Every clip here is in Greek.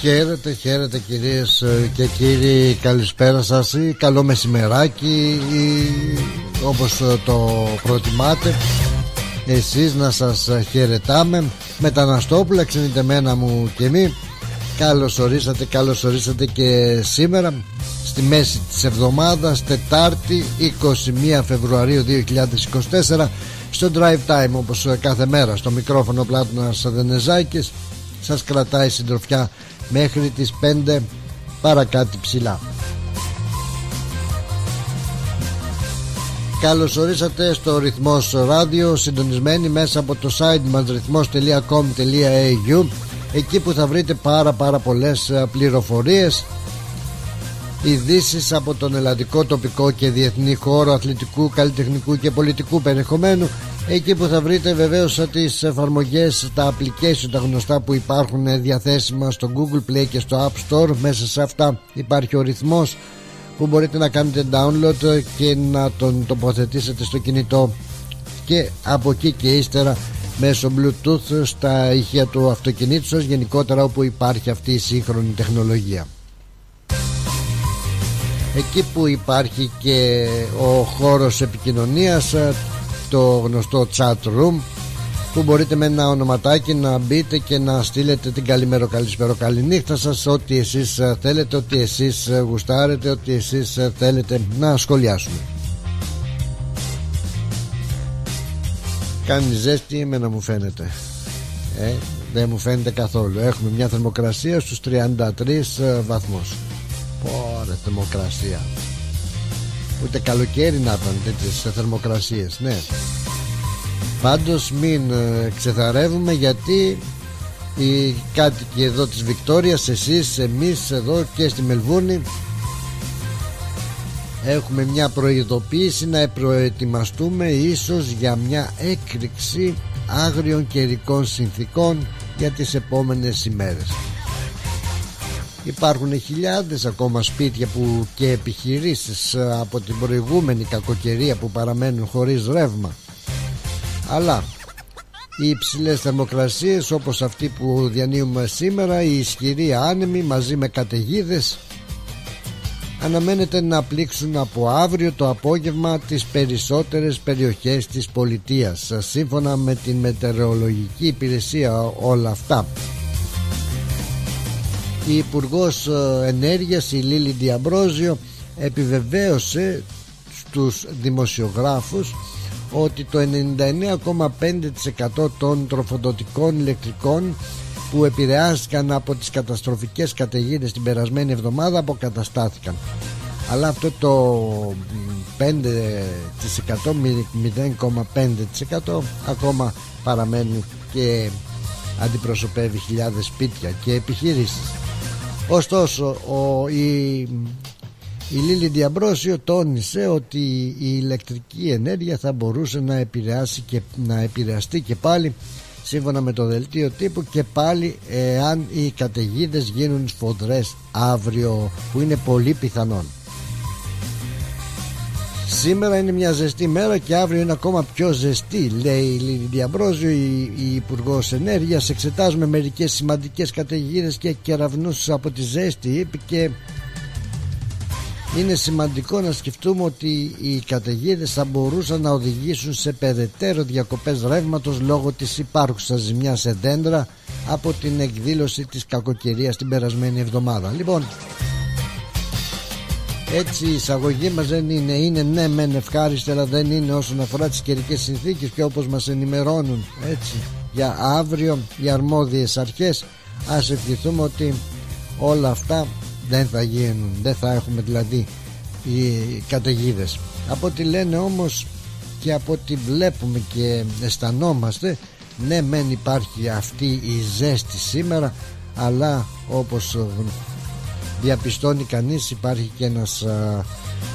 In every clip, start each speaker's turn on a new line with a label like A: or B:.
A: Χαίρετε, χαίρετε κυρίες και κύριοι. Καλησπέρα σας ή καλό μεσημεράκι ή όπως το προτιμάτε. Εσείς να σας χαιρετάμε. Μεταναστόπουλα ξενιτεμένα μου και μη. Καλώς ορίσατε, καλώς ορίσατε και σήμερα Στη μέση της εβδομάδας Τετάρτη 21 Φεβρουαρίου 2024 Στο Drive Time όπως κάθε μέρα Στο μικρόφωνο Πλάτωνας Δενεζάκης Σας κρατάει συντροφιά μέχρι τις 5 παρακάτω ψηλά. Καλώς ορίσατε στο Ρυθμός Ράδιο συντονισμένοι μέσα από το site μας ρυθμός.com.au εκεί που θα βρείτε πάρα πάρα πολλές ε, πληροφορίες ειδήσεις από τον ελλαδικό τοπικό και διεθνή χώρο αθλητικού, καλλιτεχνικού και πολιτικού περιεχομένου εκεί που θα βρείτε βεβαίως τις εφαρμογές τα application τα γνωστά που υπάρχουν διαθέσιμα στο Google Play και στο App Store. Μέσα σε αυτά υπάρχει ο ρυθμός που μπορείτε να κάνετε download και να τον τοποθετήσετε στο κινητό. Και από εκεί και ύστερα μέσω bluetooth στα ηχεία του αυτοκινήτου σας γενικότερα όπου υπάρχει αυτή η σύγχρονη τεχνολογία. Εκεί που υπάρχει και ο χώρος επικοινωνίας το γνωστό chat room που μπορείτε με ένα ονοματάκι να μπείτε και να στείλετε την καλημέρα καλησπέρα καληνύχτα σας ό,τι εσείς θέλετε, ό,τι εσείς γουστάρετε ό,τι εσείς θέλετε να σχολιάσουμε. Κάνει ζέστη εμένα μου φαίνεται. Ε, δεν μου φαίνεται καθόλου. Έχουμε μια θερμοκρασία στους 33 βαθμούς. Πόρε θερμοκρασία Ούτε καλοκαίρι να ήταν τέτοιες θερμοκρασίες Ναι. Πάντως μην ε, ξεθαρεύουμε γιατί οι κάτοικοι εδώ της Βικτόριας Εσείς, εμείς εδώ και στη Μελβούνη Έχουμε μια προειδοποίηση να προετοιμαστούμε ίσως για μια έκρηξη άγριων καιρικών συνθήκων για τις επόμενες ημέρες Υπάρχουν χιλιάδες ακόμα σπίτια που και επιχειρήσεις ε, από την προηγούμενη κακοκαιρία που παραμένουν χωρίς ρεύμα. Αλλά οι υψηλές θερμοκρασίες όπως αυτή που διανύουμε σήμερα η ισχυρή άνεμη μαζί με καταιγίδες αναμένεται να πλήξουν από αύριο το απόγευμα τις περισσότερες περιοχές της πολιτείας σύμφωνα με την μετεωρολογική υπηρεσία όλα αυτά η Υπουργός ε, Ενέργειας η Λίλη Διαμπρόζιο επιβεβαίωσε στους δημοσιογράφους ότι το 99,5% των τροφοδοτικών ηλεκτρικών που επηρεάστηκαν από τις καταστροφικές καταιγίδες την περασμένη εβδομάδα αποκαταστάθηκαν. Αλλά αυτό το 5% 0,5% ακόμα παραμένει και αντιπροσωπεύει χιλιάδες σπίτια και επιχειρήσεις ωστόσο ο, η η Λίλη Διαμπρόσιο τόνισε ότι η ηλεκτρική ενέργεια θα μπορούσε να επηρεάσει και να επηρεαστεί και πάλι σύμφωνα με το δελτίο τύπου και πάλι εάν οι καταιγίδες γίνουν σφοδρές αύριο που είναι πολύ πιθανόν. Σήμερα είναι μια ζεστή μέρα και αύριο είναι ακόμα πιο ζεστή, λέει η Λίλη Διαμπρόζιο, η, η Υπουργός Ενέργειας. Εξετάζουμε μερικές σημαντικές καταιγίδες και κεραυνούς από τη ζέστη, είπε και είναι σημαντικό να σκεφτούμε ότι οι καταιγίδες θα μπορούσαν να οδηγήσουν σε περαιτέρω διακοπές ρεύματος λόγω της υπάρχουσας ζημιάς σε δέντρα από την εκδήλωση της κακοκαιρίας την περασμένη εβδομάδα. Λοιπόν, έτσι η εισαγωγή μας δεν είναι, είναι ναι μεν ευχάριστη αλλά δεν είναι όσον αφορά τις καιρικές συνθήκες και όπως μας ενημερώνουν έτσι για αύριο οι αρμόδιες αρχές ας ευχηθούμε ότι όλα αυτά δεν θα γίνουν δεν θα έχουμε δηλαδή οι καταιγίδες. από ό,τι λένε όμως και από ό,τι βλέπουμε και αισθανόμαστε ναι μεν υπάρχει αυτή η ζέστη σήμερα αλλά όπως διαπιστώνει κανείς υπάρχει και ένας α,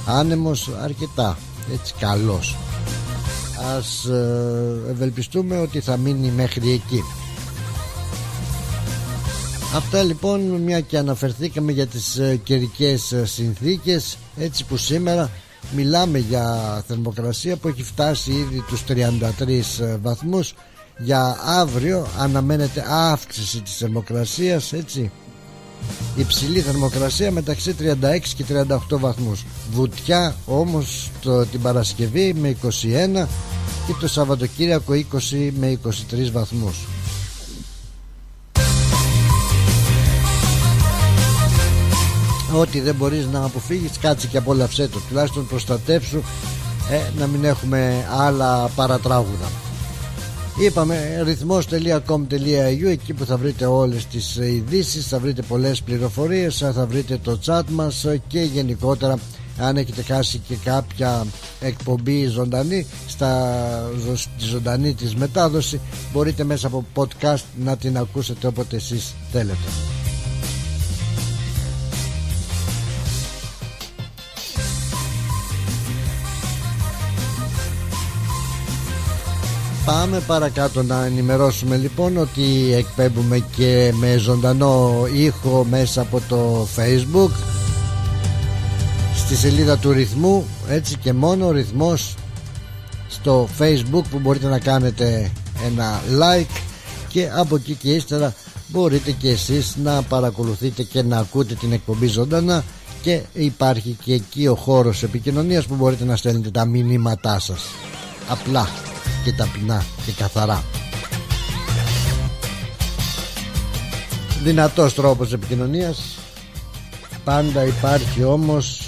A: άνεμος αρκετά έτσι καλός. Ας ευελπιστούμε ότι θα μείνει μέχρι εκεί. Αυτά λοιπόν μια και αναφερθήκαμε για τις ε, καιρικές ε, συνθήκες έτσι που σήμερα μιλάμε για θερμοκρασία που έχει φτάσει ήδη τους 33 ε, βαθμούς. Για αύριο αναμένεται αύξηση της θερμοκρασίας έτσι υψηλή θερμοκρασία μεταξύ 36 και 38 βαθμούς. Βουτιά όμως το, την Παρασκευή με 21 και το Σαββατοκύριακο 20 με 23 βαθμούς. Ό,τι δεν μπορείς να αποφύγεις κάτσε και απόλαυσέ το. Τουλάχιστον προστατεύσου ε, να μην έχουμε άλλα παρατράγουδα Είπαμε ρυθμός.com.au εκεί που θα βρείτε όλες τις ειδήσεις, θα βρείτε πολλές πληροφορίες, θα βρείτε το chat μας και γενικότερα αν έχετε χάσει και κάποια εκπομπή ζωντανή στα, στη ζωντανή της μετάδοση μπορείτε μέσα από podcast να την ακούσετε όποτε εσείς θέλετε. Πάμε παρακάτω να ενημερώσουμε λοιπόν ότι εκπέμπουμε και με ζωντανό ήχο μέσα από το facebook στη σελίδα του ρυθμού έτσι και μόνο ρυθμός στο facebook που μπορείτε να κάνετε ένα like και από εκεί και ύστερα μπορείτε και εσείς να παρακολουθείτε και να ακούτε την εκπομπή ζωντανά και υπάρχει και εκεί ο χώρος επικοινωνίας που μπορείτε να στέλνετε τα μηνύματά σας. Απλά και ταπεινά και καθαρά. Δυνατός τρόπος επικοινωνίας. Πάντα υπάρχει όμως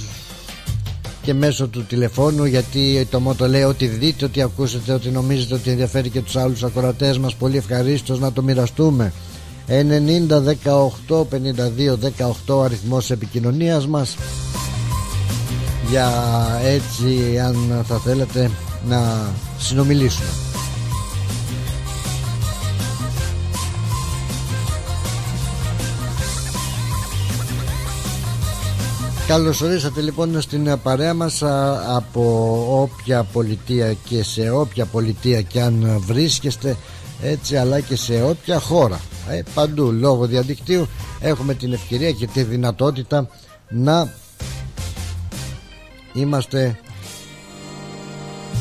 A: και μέσω του τηλεφώνου γιατί το μότο λέει ότι δείτε, ότι ακούσετε, ότι νομίζετε ότι ενδιαφέρει και τους άλλους ακροατές μας. Πολύ ευχαρίστως να το μοιραστούμε. 90 18 52 18 αριθμός επικοινωνίας μας. Για έτσι αν θα θέλετε να συνομιλήσουμε. Καλώς ορίσατε λοιπόν στην παρέα μας από όποια πολιτεία και σε όποια πολιτεία και αν βρίσκεστε έτσι αλλά και σε όποια χώρα. Ε, παντού λόγω διαδικτύου έχουμε την ευκαιρία και τη δυνατότητα να είμαστε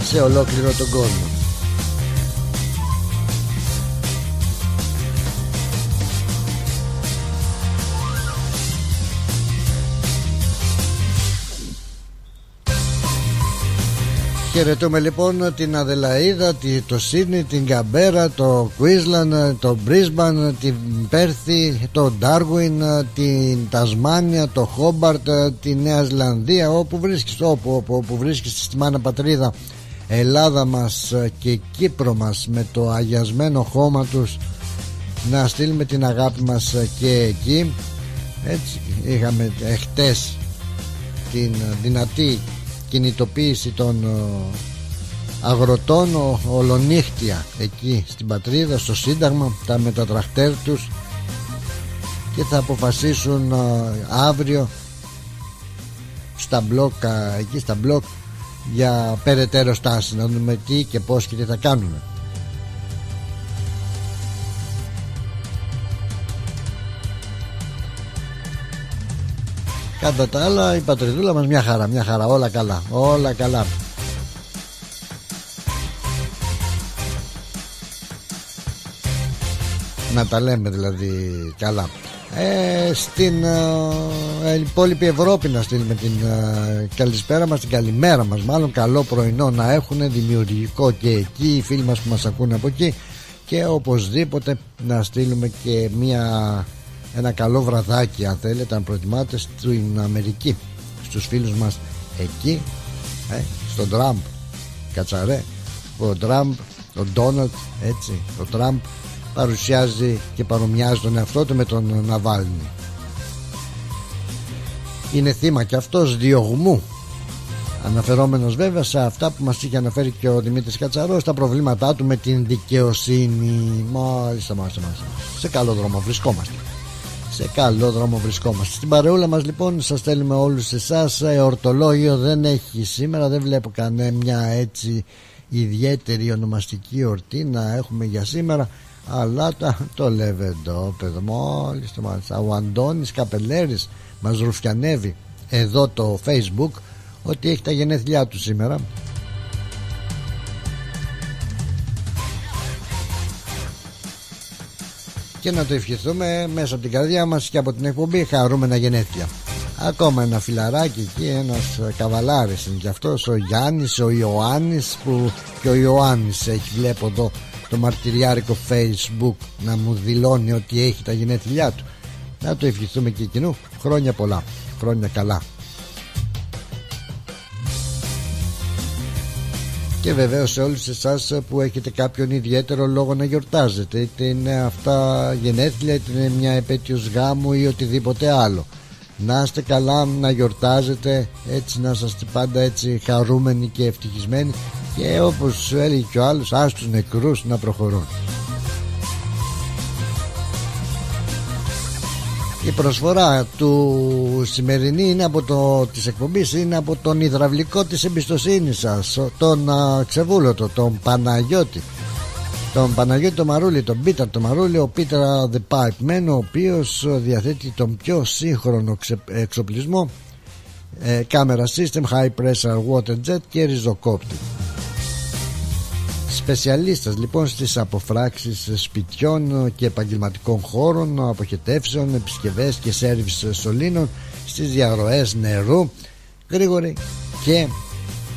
A: σε ολόκληρο τον κόσμο. Χαιρετούμε λοιπόν την Αδελαίδα, το Σίδνη, την Καμπέρα, το Κουίσλαν, το Μπρίσμπαν, την Πέρθη, το Ντάργουιν, την Τασμάνια, το Χόμπαρτ, τη Νέα Ζηλανδία, όπου βρίσκεις, όπου, όπου, όπου βρίσκεις στη μάνα πατρίδα Ελλάδα μας και Κύπρο μας με το αγιασμένο χώμα τους να στείλουμε την αγάπη μας και εκεί. Έτσι είχαμε εχτες την δυνατή κινητοποίηση των ε, αγροτών ολονύχτια εκεί στην πατρίδα στο Σύνταγμα τα μετατραχτέρ τους. Και θα αποφασίσουν ε, αύριο στα μπλοκ εκεί στα μπλοκ για περαιτέρω στάση να δούμε τι και πως και τι θα κάνουμε Κατά τα άλλα η πατριδούλα μας μια χαρά, μια χαρά, όλα καλά, όλα καλά. Να τα λέμε δηλαδή καλά. Ε, στην ε, υπόλοιπη Ευρώπη να στείλουμε την ε, καλησπέρα μας, την καλημέρα μας μάλλον καλό πρωινό να έχουν δημιουργικό και εκεί οι φίλοι μας που μας ακούνε από εκεί. Και οπωσδήποτε να στείλουμε και μια ένα καλό βραδάκι αν θέλετε αν προτιμάτε στην Αμερική στους φίλους μας εκεί ε, στον Τραμπ. Κατσαρέ ο Τραμπ ο Ντόναλτ έτσι ο Τραμπ παρουσιάζει και παρομοιάζει τον εαυτό του με τον Ναβάλνη. Είναι θύμα και αυτός διωγμού αναφερόμενος βέβαια σε αυτά που μας είχε αναφέρει και ο Δημήτρης Κατσαρός τα προβλήματά του με την δικαιοσύνη. Μάλιστα μάλιστα, μάλιστα. σε καλό δρόμο βρισκόμαστε. Σε καλό δρόμο βρισκόμαστε. Στην παρεούλα μας λοιπόν σας στέλνουμε όλους εσάς. Εορτολόγιο δεν έχει σήμερα. Δεν βλέπω κανένα έτσι ιδιαίτερη ονομαστική ορτή να έχουμε για σήμερα αλλά το, το λεβεντόπεδο μόλις το μάλιστα. Ο Αντώνης Καπελέρης μας ρουφιανεύει εδώ το facebook ότι έχει τα γενέθλιά του σήμερα. Και να το ευχηθούμε μέσα από την καρδιά μας και από την εκπομπή χαρούμενα γενέθλια. Ακόμα ένα φιλαράκι εκεί ένας καβαλάρης είναι και αυτός ο Γιάννης ο Ιωάννης που και ο Ιωάννης έχει βλέπω εδώ το μαρτυριάρικο facebook να μου δηλώνει ότι έχει τα γενέθλιά του. Να το ευχηθούμε και εκείνου. Χρόνια πολλά. Χρόνια καλά. Και βεβαίως σε όλους εσάς που έχετε κάποιον ιδιαίτερο λόγο να γιορτάζετε είτε είναι αυτά γενέθλια είτε είναι μια επέτειος γάμου ή οτιδήποτε άλλο να είστε καλά να γιορτάζετε έτσι να είστε πάντα έτσι χαρούμενοι και ευτυχισμένοι και όπως έλεγε και ο άλλος ας τους νεκρούς να προχωρούν. Η προσφορά του σημερινή είναι από το, της εκπομπής είναι από τον υδραυλικό της εμπιστοσύνης σας τον α, Ξεβούλωτο, τον Παναγιώτη τον Παναγιώτη το Μαρούλη, τον Πίτερ το Μαρούλη ο Πίτερ The Pipe Man ο οποίος διαθέτει τον πιο σύγχρονο εξοπλισμό ε, κάμερα system, high pressure water jet και ριζοκόπτη Σπεσιαλίστας λοιπόν στις αποφράξεις σπιτιών και επαγγελματικών χώρων, αποχετεύσεων, επισκευές και σέρβις σωλήνων, στις διαρροές νερού, γρήγορη και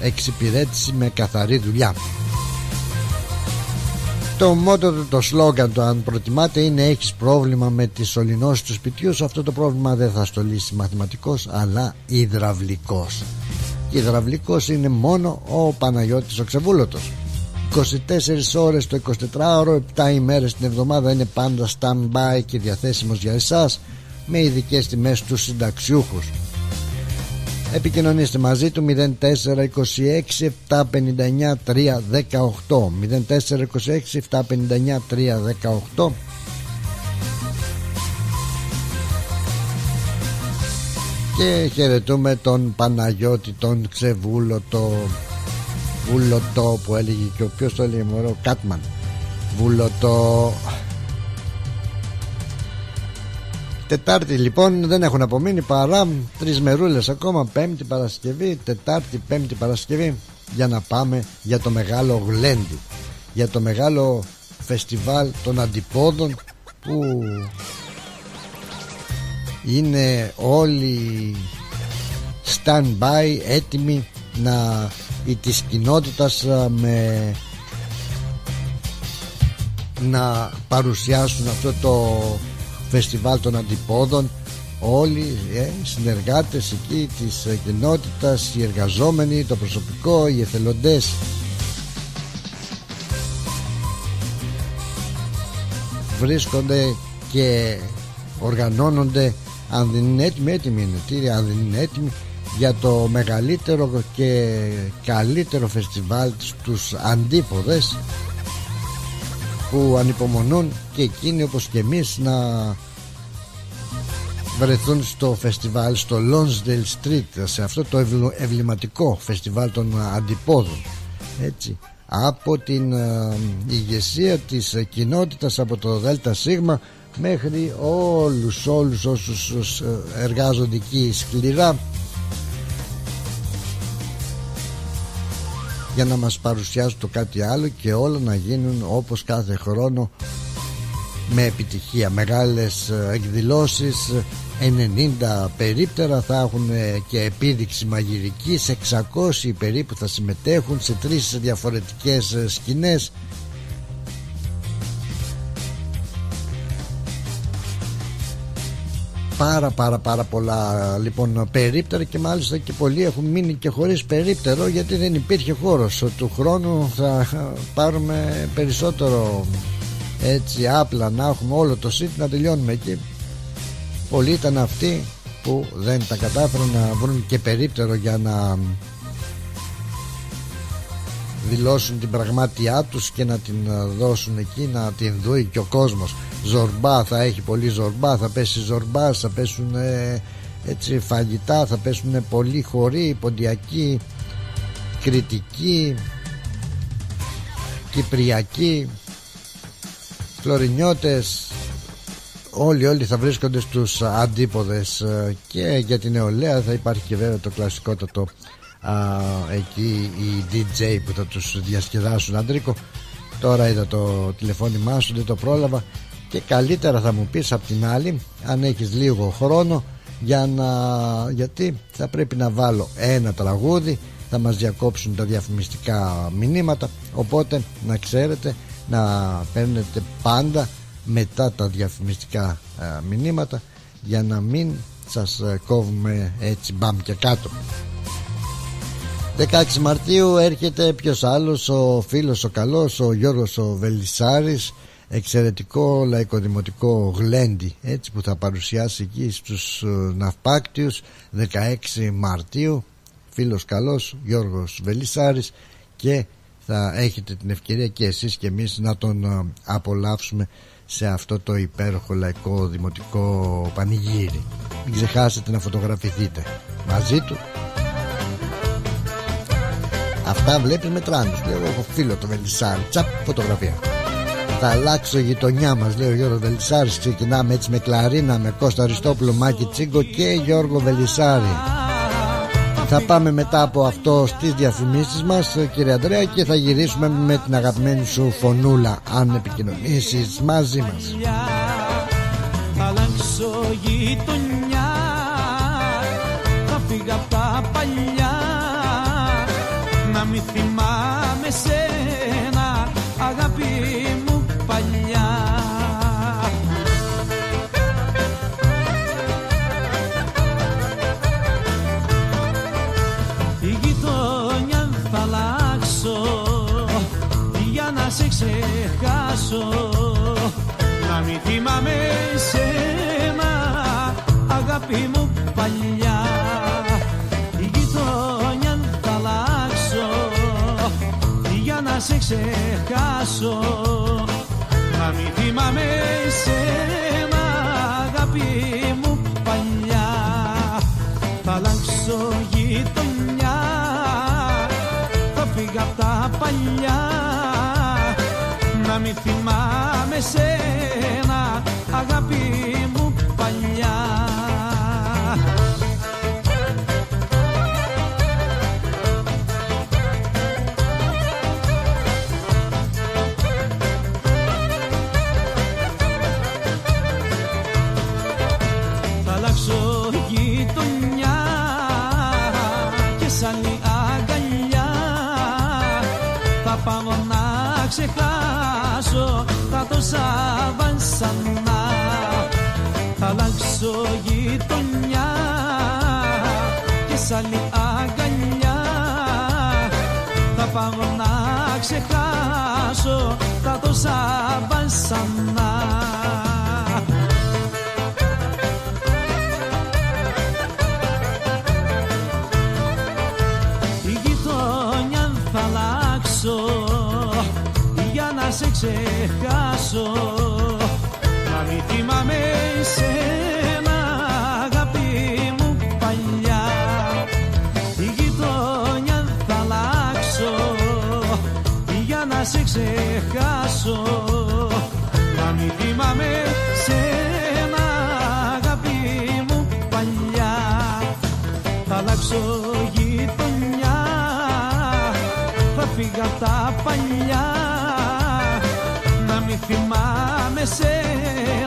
A: εξυπηρέτηση με καθαρή δουλειά. Το μότο του, το σλόγκαν το αν προτιμάτε είναι έχεις πρόβλημα με τη σωλήνωση του σπιτιού σου αυτό το πρόβλημα δεν θα στο λύσει μαθηματικός αλλά υδραυλικός. Υδραυλικός είναι μόνο ο Παναγιώτης ο Ξεβούλωτος. 24 ώρες το 24ωρο 7 ημέρες την εβδομάδα είναι πάντα stand-by και διαθέσιμος για εσάς με ειδικές τιμές στους συνταξιούχους επικοινωνήστε μαζί του 0426 759 318 0426 759 318 και χαιρετούμε τον Παναγιώτη τον Ξεβούλωτο Βουλωτό που έλεγε και ο ποιος το έλεγε μωρό Κάτμαν. Βουλωτό Τετάρτη λοιπόν δεν έχουν απομείνει παρά τρεις μερούλες ακόμα. Πέμπτη Παρασκευή, Τετάρτη, Πέμπτη Παρασκευή για να πάμε για το μεγάλο γλέντι. Για το μεγάλο φεστιβάλ των αντιπόδων που είναι όλοι stand by έτοιμοι να ή της κοινότητας ε, με να παρουσιάσουν αυτό το φεστιβάλ των αντιπόδων. Όλοι ε, συνεργάτες εκεί της ε, κοινότητας οι εργαζόμενοι, το προσωπικό, οι εθελοντές. Βρίσκονται και οργανώνονται αν δεν είναι έτοιμοι, έτοιμοι είναι αν δεν είναι έτοιμοι για το μεγαλύτερο και καλύτερο φεστιβάλ στους αντίποδες που ανυπομονούν και εκείνοι όπως και εμείς να βρεθούν στο φεστιβάλ στο Lonsdale Street σε αυτό το ευληματικό φεστιβάλ των αντιπόδων. Έτσι από την ε, ηγεσία της κοινότητας από το ΔΣ μέχρι όλους όλους όσους ε, εργάζονται εκεί σκληρά για να μας παρουσιάσουν το κάτι άλλο και όλα να γίνουν όπως κάθε χρόνο με επιτυχία. Μεγάλες ε, εκδηλώσεις 90 περίπτερα θα έχουν και επίδειξη μαγειρικής σε 600 περίπου θα συμμετέχουν σε τρεις διαφορετικές ε, σκηνές πάρα πάρα πάρα πολλά λοιπόν περίπτερα και μάλιστα και πολλοί έχουν μείνει και χωρίς περίπτερο γιατί δεν υπήρχε χώρος. Του χρόνου θα πάρουμε περισσότερο έτσι άπλα να έχουμε όλο το σύντ να τελειώνουμε εκεί. Πολλοί ήταν αυτοί που δεν τα κατάφεραν να βρουν και περίπτερο για να δηλώσουν την πραγμάτια τους και να την δώσουν εκεί να την δούει και ο κόσμος ζορμπά θα έχει πολύ ζορμπά θα πέσει ζορμπά θα πέσουν έτσι φαγητά θα πέσουν πολύ χωρί ποντιακοί κριτικοί κυπριακοί φλωρινιώτες. Όλοι όλοι θα βρίσκονται στους αντίποδες ε, και για την νεολαία θα υπάρχει και βέβαια το κλασικότατο α, εκεί οι DJ που θα τους διασκεδάσουν. Αντρίκο τώρα είδα το τηλεφώνημά σου δεν το πρόλαβα
B: και καλύτερα θα μου πεις απ' την άλλη αν έχεις λίγο χρόνο για να... γιατί θα πρέπει να βάλω ένα τραγούδι θα μας διακόψουν τα διαφημιστικά μηνύματα οπότε να ξέρετε να παίρνετε πάντα μετά τα διαφημιστικά ε, μηνύματα για να μην σας ε, κόβουμε έτσι μπαμ και κάτω. 16 Μαρτίου έρχεται ποιος άλλος ο φίλος ο καλός ο Γιώργος ο Βελισσάρης εξαιρετικό λαϊκοδημοτικό γλέντι έτσι που θα παρουσιάσει εκεί στους ε, ναυπάκτιους 16 Μαρτίου. Φίλος καλός Γιώργος Βελισσάρης και θα έχετε την ευκαιρία και εσείς και εμείς να τον ε, απολαύσουμε σε αυτό το υπέροχο λαϊκό δημοτικό πανηγύρι. Μην ξεχάσετε να φωτογραφηθείτε μαζί του. Αυτά βλέπεις με τράνους Λέω έχω φίλος το Βελισσάρι Τσαπ φωτογραφία θα αλλάξω η γειτονιά μας λέει ο Γιώργος Βελισσάρης. Ξεκινάμε έτσι με Κλαρίνα με Κώστα Αριστόπουλο Μάκη Τσίγκο και Γιώργο Βελισσάρη. Θα πάμε μετά από αυτό στις διαφημίσεις μας κύριε Αντρέα και θα γυρίσουμε με την αγαπημένη σου φωνούλα. Αν επικοινωνήσεις μαζί μας. Αλλάξω γειτονιά θα φύγω από τα παλιά. Να μην θυμάμαι σένα ξεχάσω Να μην θυμάμαι σένα αγάπη μου παλιά. Θα αλλάξω γειτονιά. Θα φύγω απ' τα παλιά. Να μην θυμάμαι σένα τα τόσα βασανά θα αλλάξω γειτονιά. Και σ' άλλη αγκαλιά θα πάω να ξεχάσω τα τόσα βασανά Να μην θυμάμαι σένα θυμάμαι σένα αγάπη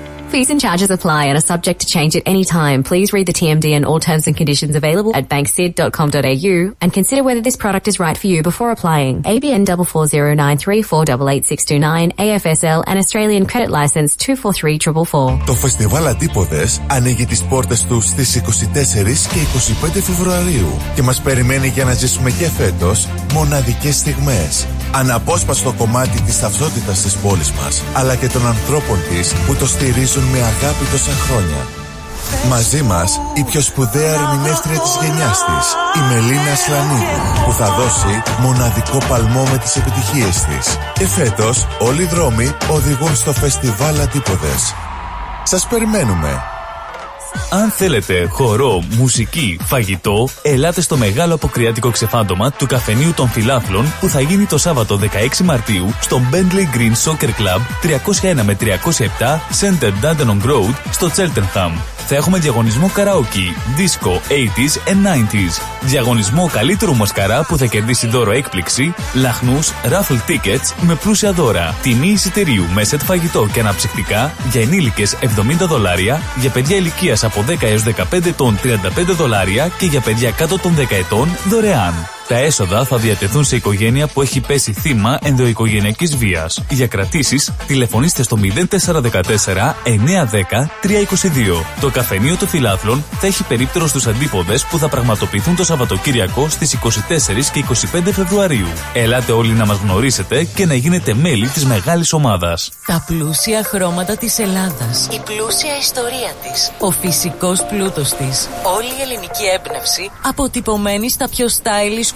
C: Fees and charges apply and are subject to change at any time. Please read the TMD and all terms and conditions available at banksid.com.au and consider whether this product is right for you before applying. ABN 44093488629 AFSL and Australian Credit License 243444.
D: Το φεστιβάλ Αντίποδες ανοίγει τις πόρτες του στις 24 και 25 Φεβρουαρίου και μας περιμένει για να ζήσουμε και φέτος μοναδικές στιγμές. Αναπόσπαστο κομμάτι της ταυτότητας της πόλης μας, αλλά και των ανθρώπων της που το στηρίζουν με αγάπη τόσα χρόνια. Μαζί μας η πιο σπουδαία ερμηνεύτρια της γενιάς της, η Μελίνα Σλανίδου, που θα δώσει μοναδικό παλμό με τις επιτυχίες της. Και φέτος όλοι οι δρόμοι οδηγούν στο φεστιβάλ Αντίποδες. Σας περιμένουμε
E: αν θέλετε χορό, μουσική, φαγητό, ελάτε στο μεγάλο αποκριάτικο ξεφάντωμα του καφενείου των φιλάθλων που θα γίνει το Σάββατο 16 Μαρτίου στο Bentley Green Soccer Club 301 με 307 Center Dandenong Road στο Cheltenham. Θα έχουμε διαγωνισμό καραόκι, disco, 80s and 90s. Διαγωνισμό καλύτερου μασκαρά που θα κερδίσει δώρο έκπληξη, λαχνούς, raffle tickets με πλούσια δώρα. Τιμή εισιτηρίου με σετ φαγητό και αναψυκτικά για ενήλικες 70 δολάρια, για παιδιά ηλικίας από 10 έως 15 ετών 35 δολάρια και για παιδιά κάτω των 10 ετών δωρεάν. Τα έσοδα θα διατεθούν σε οικογένεια που έχει πέσει θύμα ενδοοικογενειακής βίας. Για κρατήσεις, τηλεφωνήστε στο 0414 910 322. Το καφενείο των φιλάθλων θα έχει περίπτερο στους αντίποδες που θα πραγματοποιηθούν το Σαββατοκύριακο στις 24 και 25 Φεβρουαρίου. Ελάτε όλοι να μας γνωρίσετε και να γίνετε μέλη της μεγάλης ομάδας.
F: Τα πλούσια χρώματα της Ελλάδας. Η πλούσια ιστορία της. Ο φυσικός πλούτος της. Όλη η ελληνική έμπνευση αποτυπωμένη στα πιο stylish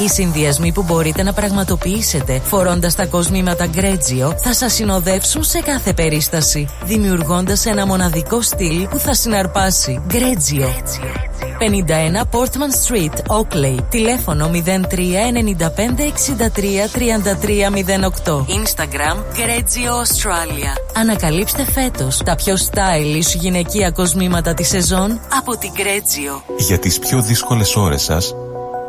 F: Οι συνδυασμοί που μπορείτε να πραγματοποιήσετε φορώντας τα κοσμήματα Γκρέτζιο θα σας συνοδεύσουν σε κάθε περίσταση, δημιουργώντας ένα μοναδικό στυλ που θα συναρπάσει. Γκρέτζιο. 51 Portman Street, Oakley. Τηλέφωνο 03 95 63 33 08. Instagram Γκρέτζιο Australia. Ανακαλύψτε φέτος τα πιο stylish γυναικεία κοσμήματα της σεζόν από την Γκρέτζιο.
G: Για τις πιο δύσκολες ώρες σας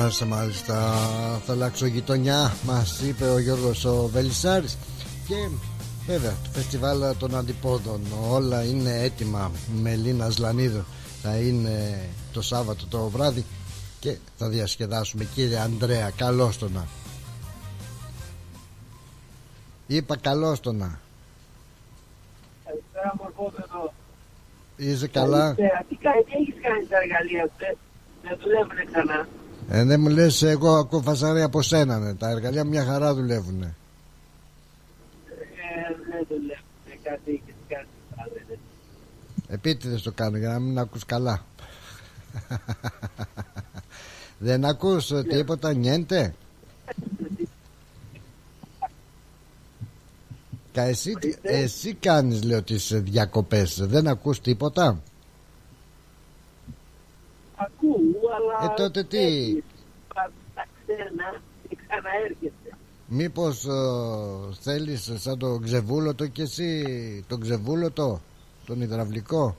A: Μάλιστα, μάλιστα, μάλιστα. Θα αλλάξω γειτονιά, μας είπε ο Γιώργος ο Βελισσάρης. Και βέβαια, το φεστιβάλ των αντιπόδων. Όλα είναι έτοιμα. Μελίνα Λανίδου θα είναι το Σάββατο το βράδυ και θα διασκεδάσουμε. Κύριε Ανδρέα, καλώς το να. Είπα καλώς το να. Είσαι καλά;
H: Τι κάνει, τι έχεις κάνει τα εργαλεία; Αυτές. Δεν δουλεύουνε ξανά.
A: Ε, δεν μου λες εγώ ακούω φασαρία από σένα ναι. Τα εργαλεία μια χαρά δουλεύουν
H: Ε, δεν δουλεύουνε κάτι και κάτι άλλο. δεν.
A: Επίτηδες το κάνω για να μην ακούς καλά Δεν ακούς ε, τίποτα νιέντε; Κα εσύ, τι- εσύ κάνεις λέω τις ε, διακοπές Δεν ακούς τίποτα;
H: Ακούω, αλλά...
A: Ε, τότε τι;
H: φεύγεις, πας στα ξένα και ξαναέρχεσαι.
A: Μήπως ε, θέλεις σαν το ξεβούλωτο κι εσύ Τον ξεβούλωτο Τον υδραυλικό;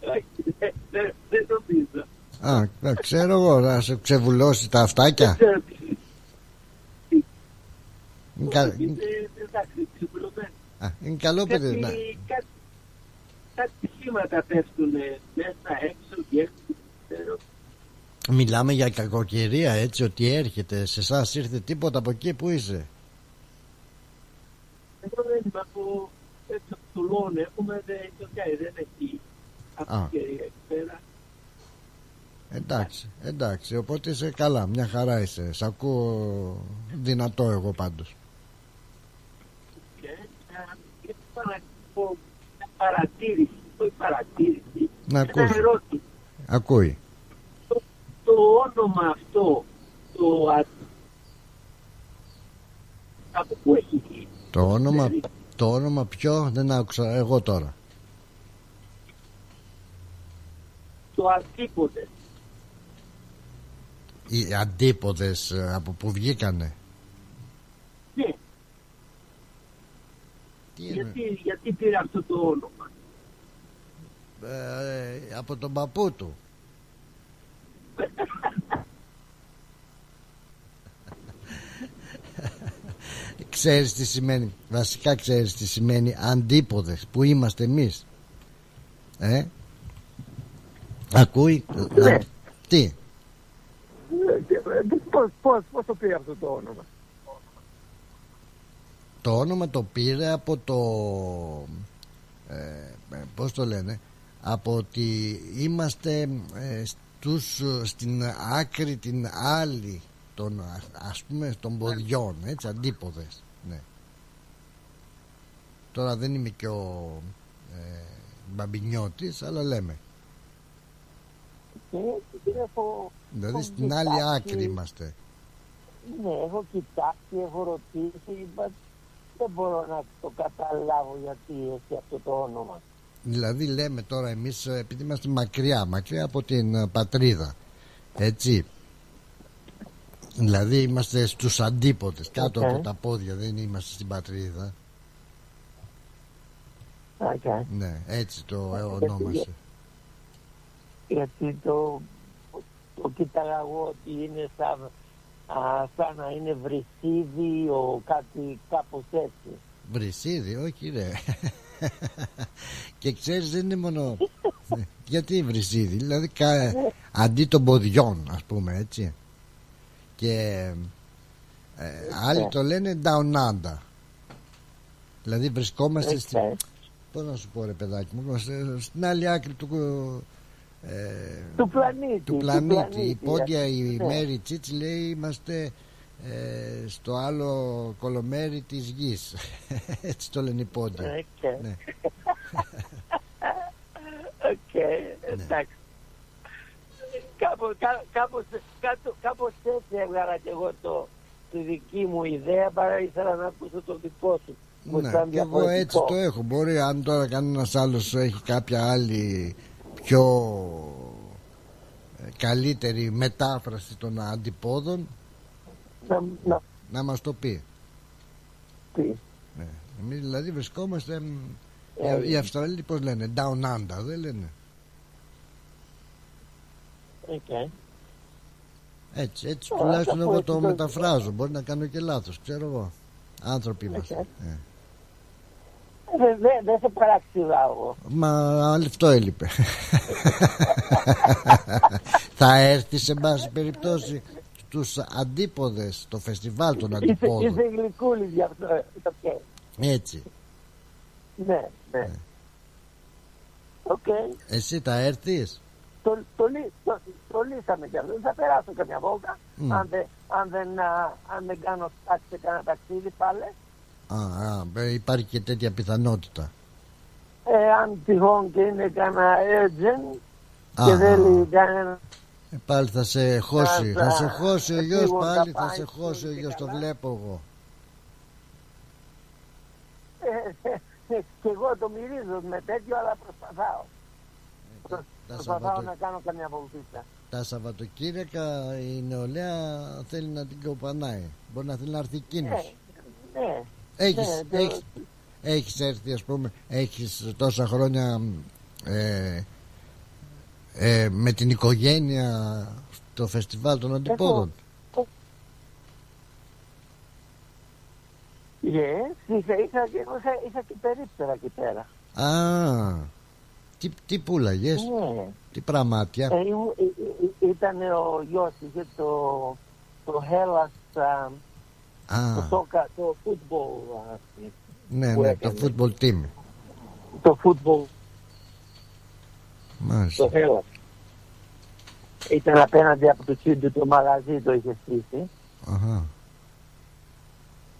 H: Όχι, δεν- δεν- Δεν νομίζω.
A: Α, να ξέρω εγώ να σε ξεβουλώσει τα αυτάκια
H: Ξέρω τι-
A: είναι, κα-
H: Ε, Εντάξει, ξεπουλωμένο.
A: α, είναι καλό παιδί
H: Κάτι,
A: να...
H: κάτι, κάτι σήματα πέφτουν μέσα, έξω και έξω. Ξέρω.
A: Μιλάμε για κακοκαιρία έτσι ότι έρχεται Σε εσάς ήρθε τίποτα από εκεί που είσαι;
H: Εγώ δεν είμαι από έξω από το Λόν, έχουμε δεν το κάνει, δεν έχει αυτοκαιρία εκεί πέρα.
A: Εντάξει, εντάξει Οπότε είσαι καλά, μια χαρά είσαι Σ' ακούω δυνατό εγώ πάντως
H: Και, ε, και θέλω να πω μια παρατήρηση, όχι παρατήρηση,
A: Να
H: ένα
A: ακούς
H: ερώτημα.
A: Ακούει
H: Το, το όνομα αυτό, το α... από πού έχει βγει;
A: Το όνομα, το όνομα ποιο δεν άκουσα εγώ τώρα
H: το αντίποδες.
A: Οι αντίποδες ε, από που βγήκανε;
H: Ναι,
A: Τι εννοεί;
H: γιατί, γιατί πήρε αυτό το όνομα;
A: Ε, από τον παππού του Ξέρεις τι σημαίνει Βασικά ξέρεις τι σημαίνει Αντίποδες που είμαστε εμείς Ε; Ακούει;
H: Ναι.
A: Α, Τι;
H: Πώς, πώς, πώς το πήρε αυτό το όνομα;
A: Το όνομα το πήρε από το ε, ε, Πώς το λένε Από ότι είμαστε ε, στους, στην άκρη την άλλη των, α- ας πούμε των ποδιών έτσι αντίποδες ναι. Τώρα δεν είμαι και ο ε, Μπαμπινιώτης αλλά λέμε
H: Και έτσι έχω,
A: Δηλαδή
H: έχω
A: στην άλλη
H: κοιτάξει-
A: άκρη είμαστε
H: Ναι, έχω κοιτάξει, έχω ρωτήσει, είπα, δεν μπορώ να το καταλάβω γιατί έχει αυτό το όνομα.
A: Δηλαδή λέμε τώρα εμείς ε, επειδή είμαστε μακριά, μακριά από την ε, πατρίδα Έτσι Δηλαδή είμαστε στους αντίποδες κάτω
H: Οκ.
A: από τα πόδια δεν είμαστε στην πατρίδα
H: Okay.
A: Ναι έτσι το ε,
H: Γιατί-
A: ονόμασε
H: Γιατί το, το κοίταγα εγώ ότι είναι σαν, α, σαν να είναι βρυσίδι ο κάτι κάπως έτσι.
A: Βρυσίδι όχι ρε Και ξέρεις δεν είναι μόνο Γιατί βρυσίδι Δηλαδή κα... αντί των ποδιών ας πούμε έτσι Και ε, άλλοι το λένε down under Δηλαδή βρισκόμαστε στην
H: Okay.
A: Πώς να σου πω ρε παιδάκι μου είμαστε Στην άλλη άκρη του ε,
H: Του πλανήτη.
A: του πλανήτη. Η πόντια η
H: Ναι.
A: Μέρη Τσίτς λέει είμαστε ε, στο άλλο κολομέρι της γης. Έτσι το λένε οι πόντιοι.
H: Okay.
A: Ναι.
H: Οκ, εντάξει. Κάπως, κά- κάπως, κάτω- κάπως έτσι έβγαλα και εγώ το, τη δική μου ιδέα παρά ήθελα να ακούσω το δικό σου. Μου
A: Ναι,
H: ήταν
A: και εγώ έτσι
H: διαφορετικό.
A: το έχω. Μπορεί αν τώρα κανένας άλλος έχει κάποια άλλη πιο ε, καλύτερη μετάφραση των αντιπόδων
H: Να, να
A: να μας το πει.
H: πει.
A: Ναι. Εμείς δηλαδή βρισκόμαστε μ,
H: Ε,
A: οι- οι Αυστραλοί πώς λένε down under δεν λένε
H: Okay.
A: έτσι, έτσι
H: Ωραία,
A: τουλάχιστον
H: αφού
A: εγώ
H: έτσι
A: το
H: το-
A: μεταφράζω μπορεί να κάνω και λάθος ξέρω εγώ άνθρωποι είμαστε
H: Okay.
A: Ε.
H: Δεν δε, δεν σε παραξηγάω εγώ.
A: Μα αυτό έλειπε. Θα έρθεις σε πάση περιπτώσει στους αντίποδες το φεστιβάλ των
H: Είσαι,
A: αντιπόδων.
H: είσαι γλυκούλης γι' αυτό. ε, το ξέρεις.
A: Έτσι.
H: Ναι, ναι. Οκ.
A: Εσύ θα έρθεις;
H: Το, το, λύ- το, το λύσαμε κι αυτό. Θα περάσω καμιά βόλτα.
A: Μμ.
H: Αν, δεν, αν, δεν, α, αν δεν κάνω στάξη σε κανένα ταξίδι πάλι.
A: Α, α, ε, υπάρχει και τέτοια πιθανότητα
H: Ε, αν τυχόν και είναι κανένα urgent
A: Α,
H: και
A: α.
H: θέλει κανένα
A: Ε, Πάλι θα σε χώσει,
H: Θα-
A: θα σε χώσει ο
H: θα
A: γιος
H: φύγω,
A: πάλι,
H: θα
A: θα
H: πάει
A: σε χώσει ο
H: και
A: γιος, το
H: καλά.
A: βλέπω εγώ.
H: Ε, και εγώ το μυρίζω με τέτοιο, αλλά προσπαθάω.
A: Τα, τα,
H: Προσπαθάω
A: Σαββατο...
H: να κάνω καμιά βολτίτσα.
A: τα Σαββατοκύριακα η νεολαία θέλει να την κοπανάει. Μπορεί να θέλει να έρθει
H: Ναι,
A: εκείνος.
H: ναι.
A: Έχεις,
H: ναι, το-
A: έχεις, έχεις έρθει ας πούμε, έχεις τόσα χρόνια ε, ε, με την οικογένεια στο φεστιβάλ των αντιπόδων.
H: Yes, είχα, είχα, και- είχα, είχα και περίπτερα εκεί πέρα.
A: Α, τι, τι πουλαγες,
H: Ναι.
A: τι πραμάτια.
H: Ε, ήμου- ε, ε, ε, ήταν ο γιος, είχε το, το Hellas, α,
A: Α,
H: το, σόκα, το football, ας,
A: ναι,
H: που
A: ναι, το
H: έκανε.
A: football team.
H: το football,
A: Μάλιστα.
H: το Hellas. Ήταν απέναντι από το τσίντου το μαγαζί το είχε στήσει.
A: Αχα.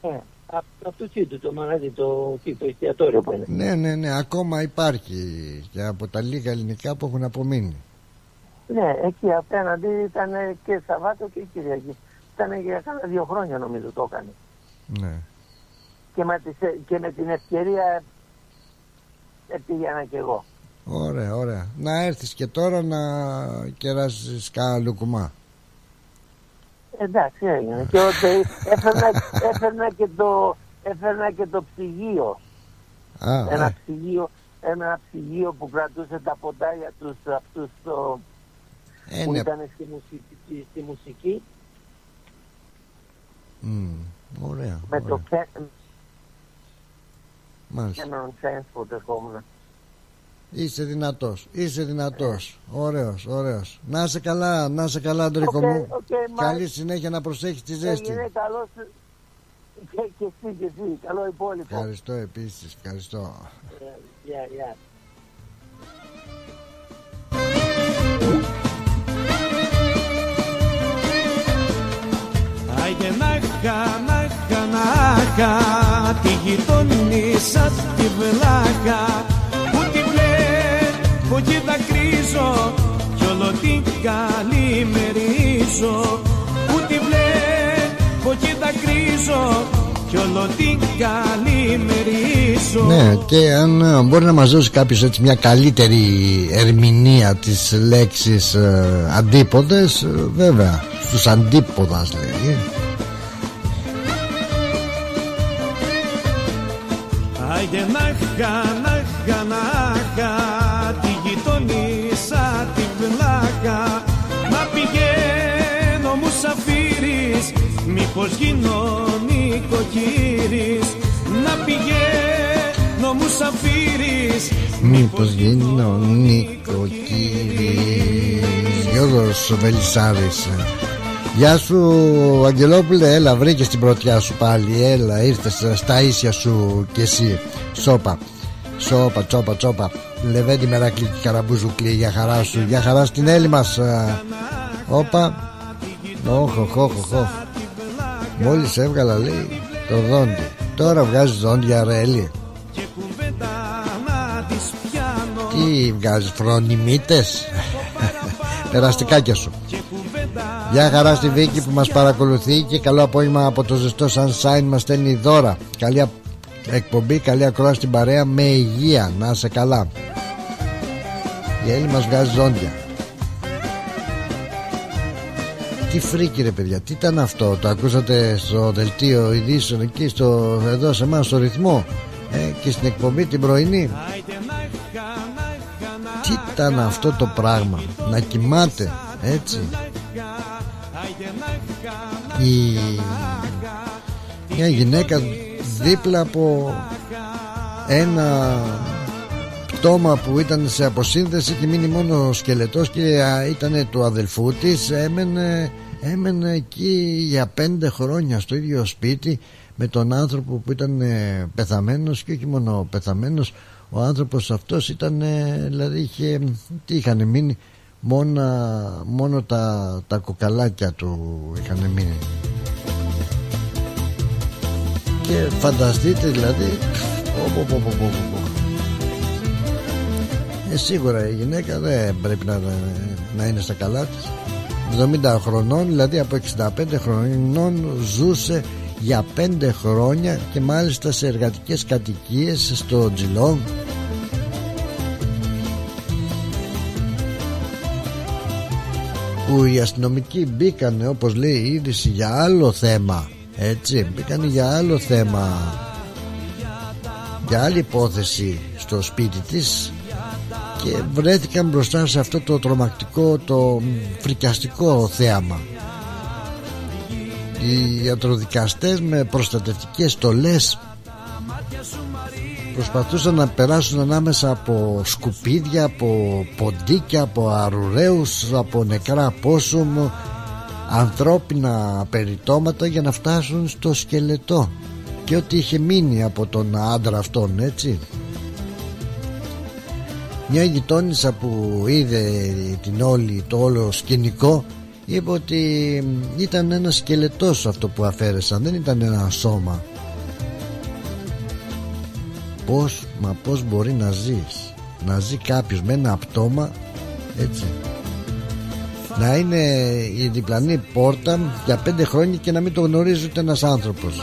H: Ε, από, από το τσίντου το μαγαζί, το, τι, το εστιατόριο που είναι.
A: Ναι, ναι, ναι, ακόμα υπάρχει και από τα λίγα ελληνικά που έχουν απομείνει.
H: Ναι, εκεί απέναντι ήταν και Σαββάτο και Κυριακή. Ήταν για κάνα δύο χρόνια νομίζω το έκανε.
A: Ναι.
H: Και με, τις, και με την ευκαιρία ε, πήγαινα κι εγώ.
A: Ωραία, ωραία. Να έρθεις και τώρα να κεράσεις κάνα λουκουμά.
H: Εντάξει έγινε. και ότι έφερνα, έφερνα, και το, έφερνα και το ψυγείο.
A: Α,
H: Ένα
A: ε,
H: ψυγείο, ένα ψυγείο που κρατούσε τα ποτά για τους αυτούς το,
A: ε,
H: που
A: ναι.
H: ήταν στη μουσική, στη, στη μουσική
A: Μμ, ωραία,
H: με το
A: ωραία.
H: Ca-
A: Μάλιστα.
H: Cameron Sands που ερχόμουν.
A: Είσαι δυνατός, είσαι δυνατός. Ωραίος, ωραίος. Να είσαι καλά, να είσαι καλά, Αντρίκο
H: Οκ,
A: μου.
H: οκ,
A: Καλή
H: Μάικ.
A: συνέχεια να προσέχεις τη ζέστη.
H: Έγινε καλός και, και εσύ και εσύ. Καλό υπόλοιπο.
A: Ευχαριστώ επίσης, ευχαριστώ.
H: Γεια, γεια.
B: Άιντε να χα, να χα, να χα Τη γειτόνισσα τη βλάχα Που τη βλέπω και δακρύζω Κι όλο την καλημερίζω Που τη βλέπω και δακρύζω Κι όλο την καλημερίζω
A: Ναι, και αν ε, μπορεί να μας δώσει κάποιος έτσι μια καλύτερη ερμηνεία της λέξης ε, αντίποδες, ε, βέβαια, στους αντίποδας λέει.
B: Άιντε να Μήπως γίνω νοικοκύρης Να πηγαίνω μου σαφύρις
A: Μήπως γίνω νοικοκύρης Γιώργος Βελισσάρης Γεια σου Αγγελόπουλε. Έλα βρήκες την πρωτιά σου πάλι. Έλα ήρθες στα ίσια σου κι εσύ. Σόπα Σόπα τσόπα τσόπα Λεβέντη Μερακλή και Καραμπούζουκλή Για χαρά σου. Για χαρά στην Έλλη μας. Ε, Όπα. Όχ οχ οχ οχ Μόλις έβγαλα λέει το δόντι. Τώρα βγάζει δόντια ρε Έλλη
B: Και κουβέντα να τις πιάνω.
A: Τι βγάζει φρονιμίτες; Περαστικάκια σου.
B: Και κουβέντα
A: Γεια χαρά στη Βίκη που μας παρακολουθεί Και καλό απόγευμα από το ζεστό Sunshine. Μας στέλνει δώρα. Καλή α- εκπομπή, καλή ακρόαση στην παρέα. Με υγεία, να είσαι καλά. Η Έλλη μας βγάζει ζώντια Τι φρίκι ρε παιδιά. Τι ήταν αυτό Το ακούσατε στο δελτίο ειδήσεων Εκεί στο, εδώ σε εμάς στο ρυθμό ε, Και στην εκπομπή την πρωινή;
B: Άιντε να χα, να χα, να
A: Τι ήταν αυτό το πράγμα Να κοιμάται έτσι;
B: Άιντε να χα,
A: η... μια γυναίκα δίπλα από ένα πτώμα που ήταν σε αποσύνδεση και μείνει μόνο ο σκελετός και α, ήταν του αδελφού της έμενε, έμενε εκεί για πέντε χρόνια στο ίδιο σπίτι με τον άνθρωπο που ήταν ε, πεθαμένος και όχι μόνο πεθαμένος. Ο άνθρωπος αυτός ήταν ε, δηλαδή είχε, τι είχαν μείνει μόνο, μόνο τα, τα κοκαλάκια του είχαν μείνει. Και φανταστείτε δηλαδή ε, σίγουρα η γυναίκα δεν πρέπει να, να είναι στα καλά της 70 χρονών δηλαδή από 65 χρονών ζούσε για 5 χρόνια και μάλιστα σε εργατικές κατοικίες στο Τζιλόν που οι αστυνομικοί μπήκανε όπως λέει η είδηση για άλλο θέμα. Έτσι μπήκανε για άλλο θέμα. Για άλλη υπόθεση στο σπίτι της και βρέθηκαν μπροστά σε αυτό το τρομακτικό το φρικιαστικό θέαμα. Οι ιατροδικαστές με προστατευτικές στολές προσπαθούσαν να περάσουν ανάμεσα από σκουπίδια από ποντίκια, από αρουραίους από νεκρά πόσουμ ανθρώπινα περιτώματα για να φτάσουν στο σκελετό. Και ό,τι είχε μείνει από τον άντρα αυτόν έτσι μια γειτόνισσα που είδε την όλη, το όλο σκηνικό είπε ότι ήταν ένα σκελετός αυτό που αφαίρεσαν δεν ήταν ένα σώμα. Πως μα πως μπορεί να ζεις; Να ζει κάποιος με ένα πτώμα έτσι. Να είναι η διπλανή πόρτα για πέντε χρόνια και να μην το γνωρίζει ούτε ένας άνθρωπος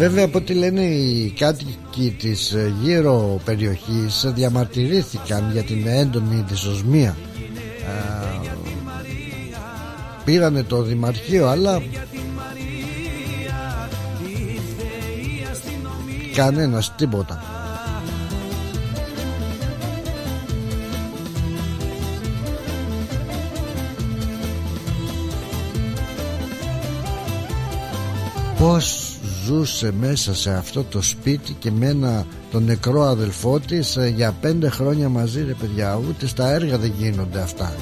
A: Βέβαια από ό,τι λένε οι κάτοικοι της ε, γύρω περιοχής διαμαρτυρήθηκαν για την έντονη δυσοσμία. Πήρανε το Δημαρχείο αλλά κανένας τίποτα. Πώς ζούσε μέσα σε αυτό το σπίτι και με ένα τον νεκρό αδελφό της ε, για πέντε χρόνια μαζί ρε παιδιά. Ούτε στα έργα δεν γίνονται αυτά.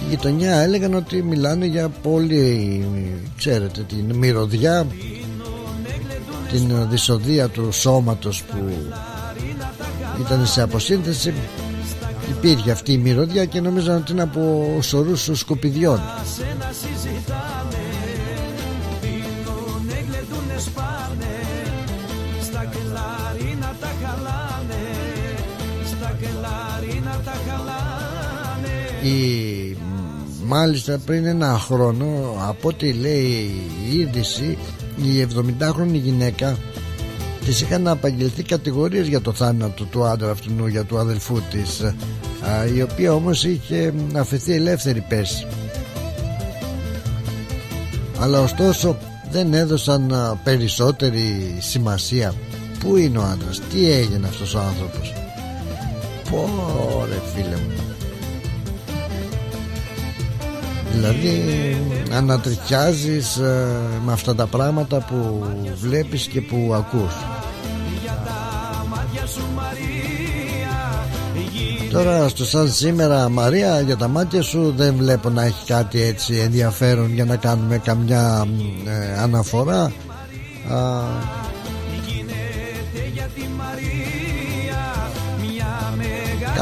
A: Η γειτονιά έλεγαν ότι μιλάνε για πολύ ξέρετε την μυρωδιά την δυσοδεία του σώματος που ήταν σε αποσύνθεση. Υπήρχε αυτή η μυρωδιά και νομίζαν ότι είναι από σωρούς σκουπιδιών η, μάλιστα πριν ένα χρόνο από ό,τι λέει η είδηση η 70χρονη γυναίκα της είχαν απαγγελθεί κατηγορίες για το θάνατο του άντρα αυτού για του αδελφού της η οποία όμως είχε αφαιθεί ελεύθερη πέρσι. Αλλά ωστόσο δεν έδωσαν περισσότερη σημασία. Πού είναι ο άντρας, τι έγινε αυτός ο άνθρωπος. Πόρε φίλε μου Δηλαδή ανατριχιάζεις ε, με αυτά τα πράγματα που βλέπεις και που ακούς. Τώρα στο σαν σήμερα Μαρία για τα μάτια σου δεν βλέπω να έχει κάτι έτσι ενδιαφέρον για να κάνουμε καμιά ε, αναφορά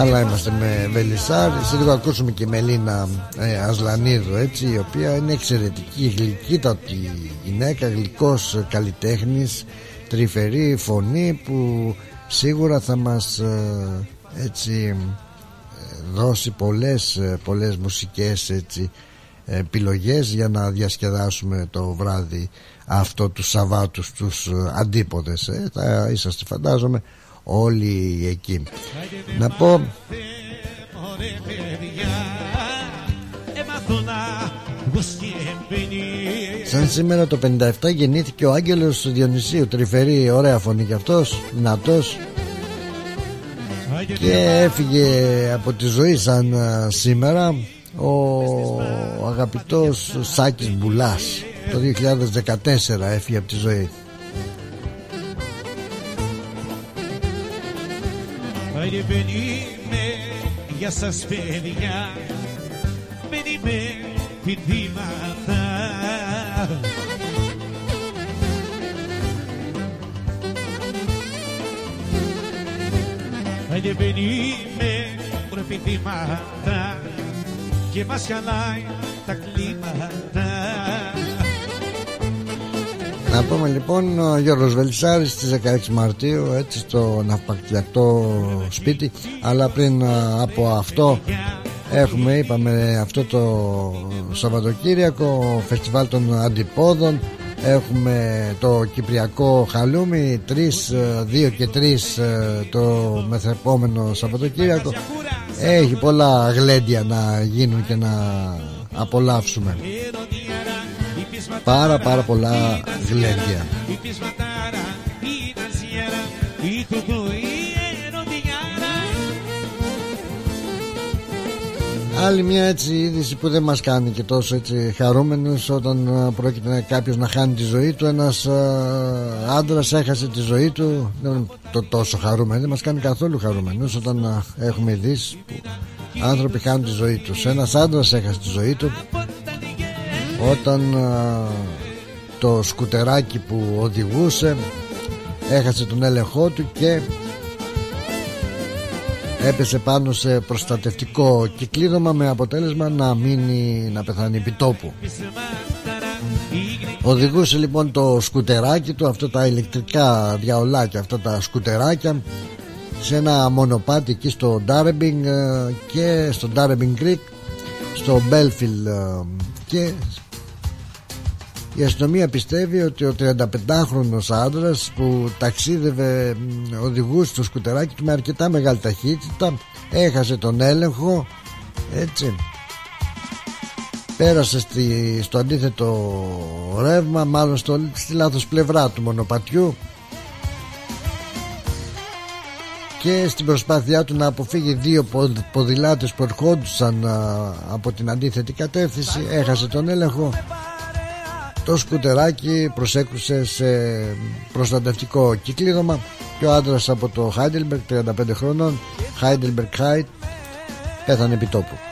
A: αλλά είμαστε με Βελισάρ Σε λίγο ακούσουμε και Μελίνα ε, Ασλανίδου έτσι Η οποία είναι εξαιρετική Γλυκύτατη γυναίκα Γλυκός καλλιτέχνης Τρυφερή φωνή που Σίγουρα θα μας ε, Έτσι ε, Δώσει πολλές, ε, πολλές μουσικές έτσι επιλογές για να διασκεδάσουμε το βράδυ αυτό του Σαββάτου στους αντίποδες ε, θα είσαστε φαντάζομαι όλοι εκεί. Να πω Σαν σήμερα το 57 γεννήθηκε ο Άγγελος Διονυσίου. Τρυφερή ωραία φωνή κι αυτός Δυνατός. Και έφυγε από τη ζωή σαν σήμερα Ο αγαπητός Σάκης Μπουλάς. Το 2014 έφυγε από τη ζωή
I: Άιντε για σας παιδιά. Επιθύματα Ανεβαίνει με προπηθήματα και μας χαλάει τα κλίματα
A: να πούμε λοιπόν ο Γιώργος Βελισσάρης στις 16 Μαρτίου έτσι στο ναυπακτιακό σπίτι. Αλλά πριν από αυτό έχουμε είπαμε αυτό το Σαββατοκύριακο φεστιβάλ των αντιπόδων. Έχουμε το Κυπριακό Χαλούμι 3, 2 και 3 το μεθεπόμενο Σαββατοκύριακο. Έχει πολλά γλέντια να γίνουν και να απολαύσουμε πάρα πάρα πολλά γλέντια. Άλλη μια έτσι είδηση που δεν μας κάνει και τόσο έτσι χαρούμενος όταν πρόκειται κάποιος να χάνει τη ζωή του. Ένας άντρας έχασε τη ζωή του. Δεν το τόσο χαρούμενο δεν μας κάνει καθόλου χαρούμενος όταν έχουμε ειδήσεις που άνθρωποι χάνουν τη ζωή τους. Ένας άντρας έχασε τη ζωή του όταν το σκουτεράκι που οδηγούσε έχασε τον έλεγχό του και έπεσε πάνω σε προστατευτικό κυκλίδωμα με αποτέλεσμα να μείνει να πεθάνει επί τόπου. Οδηγούσε λοιπόν το σκουτεράκι του αυτά τα ηλεκτρικά διαολάκια αυτά τα σκουτεράκια σε ένα μονοπάτι εκεί στο Ντάρεμπινγκ και στο Ντάρεμπινγκ Creek στο Μπέλφιλ ε, και η αστυνομία πιστεύει ότι ο 35χρονος άντρας που ταξίδευε οδηγούσε στο σκουτεράκι του με αρκετά μεγάλη ταχύτητα έχασε τον έλεγχο έτσι. Πέρασε στη, στο αντίθετο ρεύμα μάλλον στο, στη λάθος πλευρά του μονοπατιού και στην προσπάθειά του να αποφύγει δύο ποδηλάτες που ερχόντουσαν από την αντίθετη κατεύθυνση έχασε τον έλεγχο. Το σκουτεράκι προσέκρουσε σε προστατευτικό κυκλίδωμα και ο άντρας από το Heidelberg 35 χρόνων Heidelberg Height πέθανε επί τόπου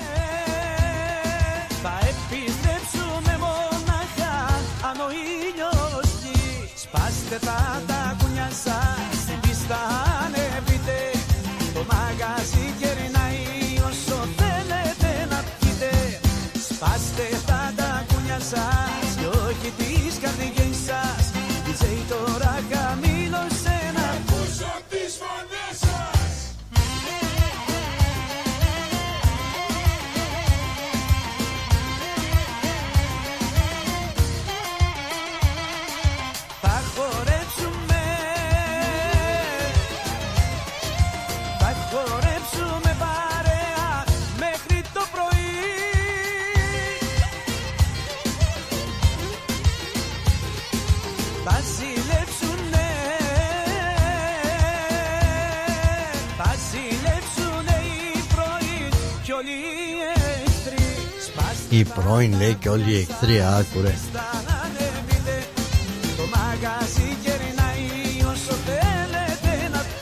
A: Η πρώην λέει και όλοι οι εχθροί άκουρε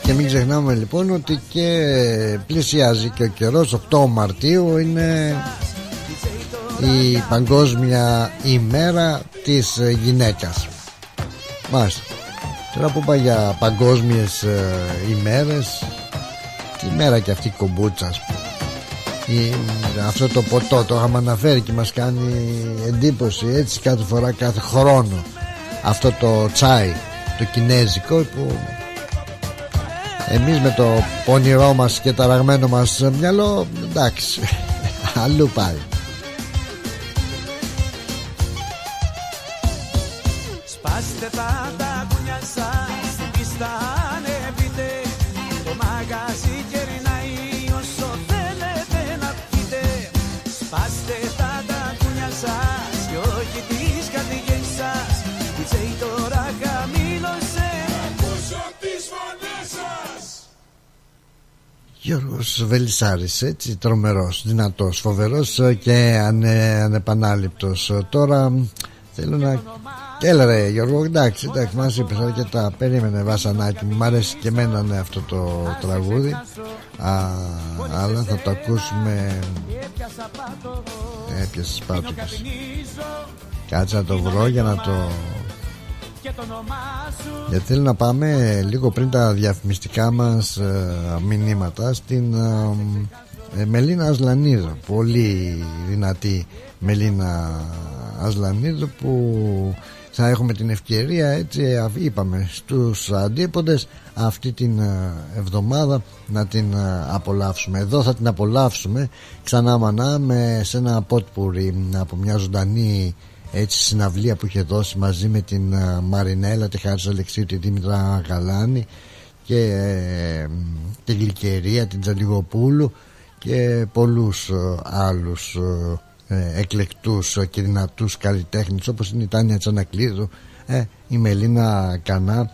A: Και μην ξεχνάμε λοιπόν ότι και πλησιάζει και ο καιρός 8 Μαρτίου είναι η παγκόσμια ημέρα της γυναίκας. Μάλιστα. Τώρα που πάει για παγκόσμιες ε, ημέρες Τι μέρα και αυτή η κομπούτσα αυτό το ποτό το είχαμε αναφέρει και μας κάνει εντύπωση έτσι κάθε φορά κάθε χρόνο. Αυτό το τσάι το κινέζικο που εμείς με το πονηρό μας και ταραγμένο μας μυαλό εντάξει αλλού πάει Γιώργος Βελισσάρης έτσι τρομερός, δυνατός, φοβερός και ανε, ανεπανάληπτος. Τώρα Θέλω να... Έλα ρε Γιώργο, εντάξει, εντάξει, μας είπες αρκετά. Περίμενε βασανάκι μου, μ' αρέσει και εμένα ναι, αυτό το τραγούδι. Α, Αλλά θα το ακούσουμε. Έπιασες πάτωκες Κάτσε να το βρω για να το γιατί θέλω να πάμε λίγο πριν τα διαφημιστικά μας ε, μηνύματα στην ε, ε, Μελίνα Ασλανίδου πολύ δυνατή Μελίνα Ασλανίδου που θα έχουμε την ευκαιρία έτσι είπαμε στους αντίποντες αυτή την εβδομάδα να την απολαύσουμε. Εδώ θα την απολαύσουμε ξανά μανά με σε ένα πότπουρι από μια ζωντανή έτσι συναυλία που είχε δώσει μαζί με την Μαρινέλα τη Χάρη Αλεξίου τη Δήμητρα Γαλάνη και ε, τη Γλυκερία την Τζαλιγοπούλου και πολλούς ε, άλλους ε, εκλεκτούς και δυνατούς καλλιτέχνες όπως είναι η Τάνια Τσανακλείδου ε, η Μελίνα Κανά.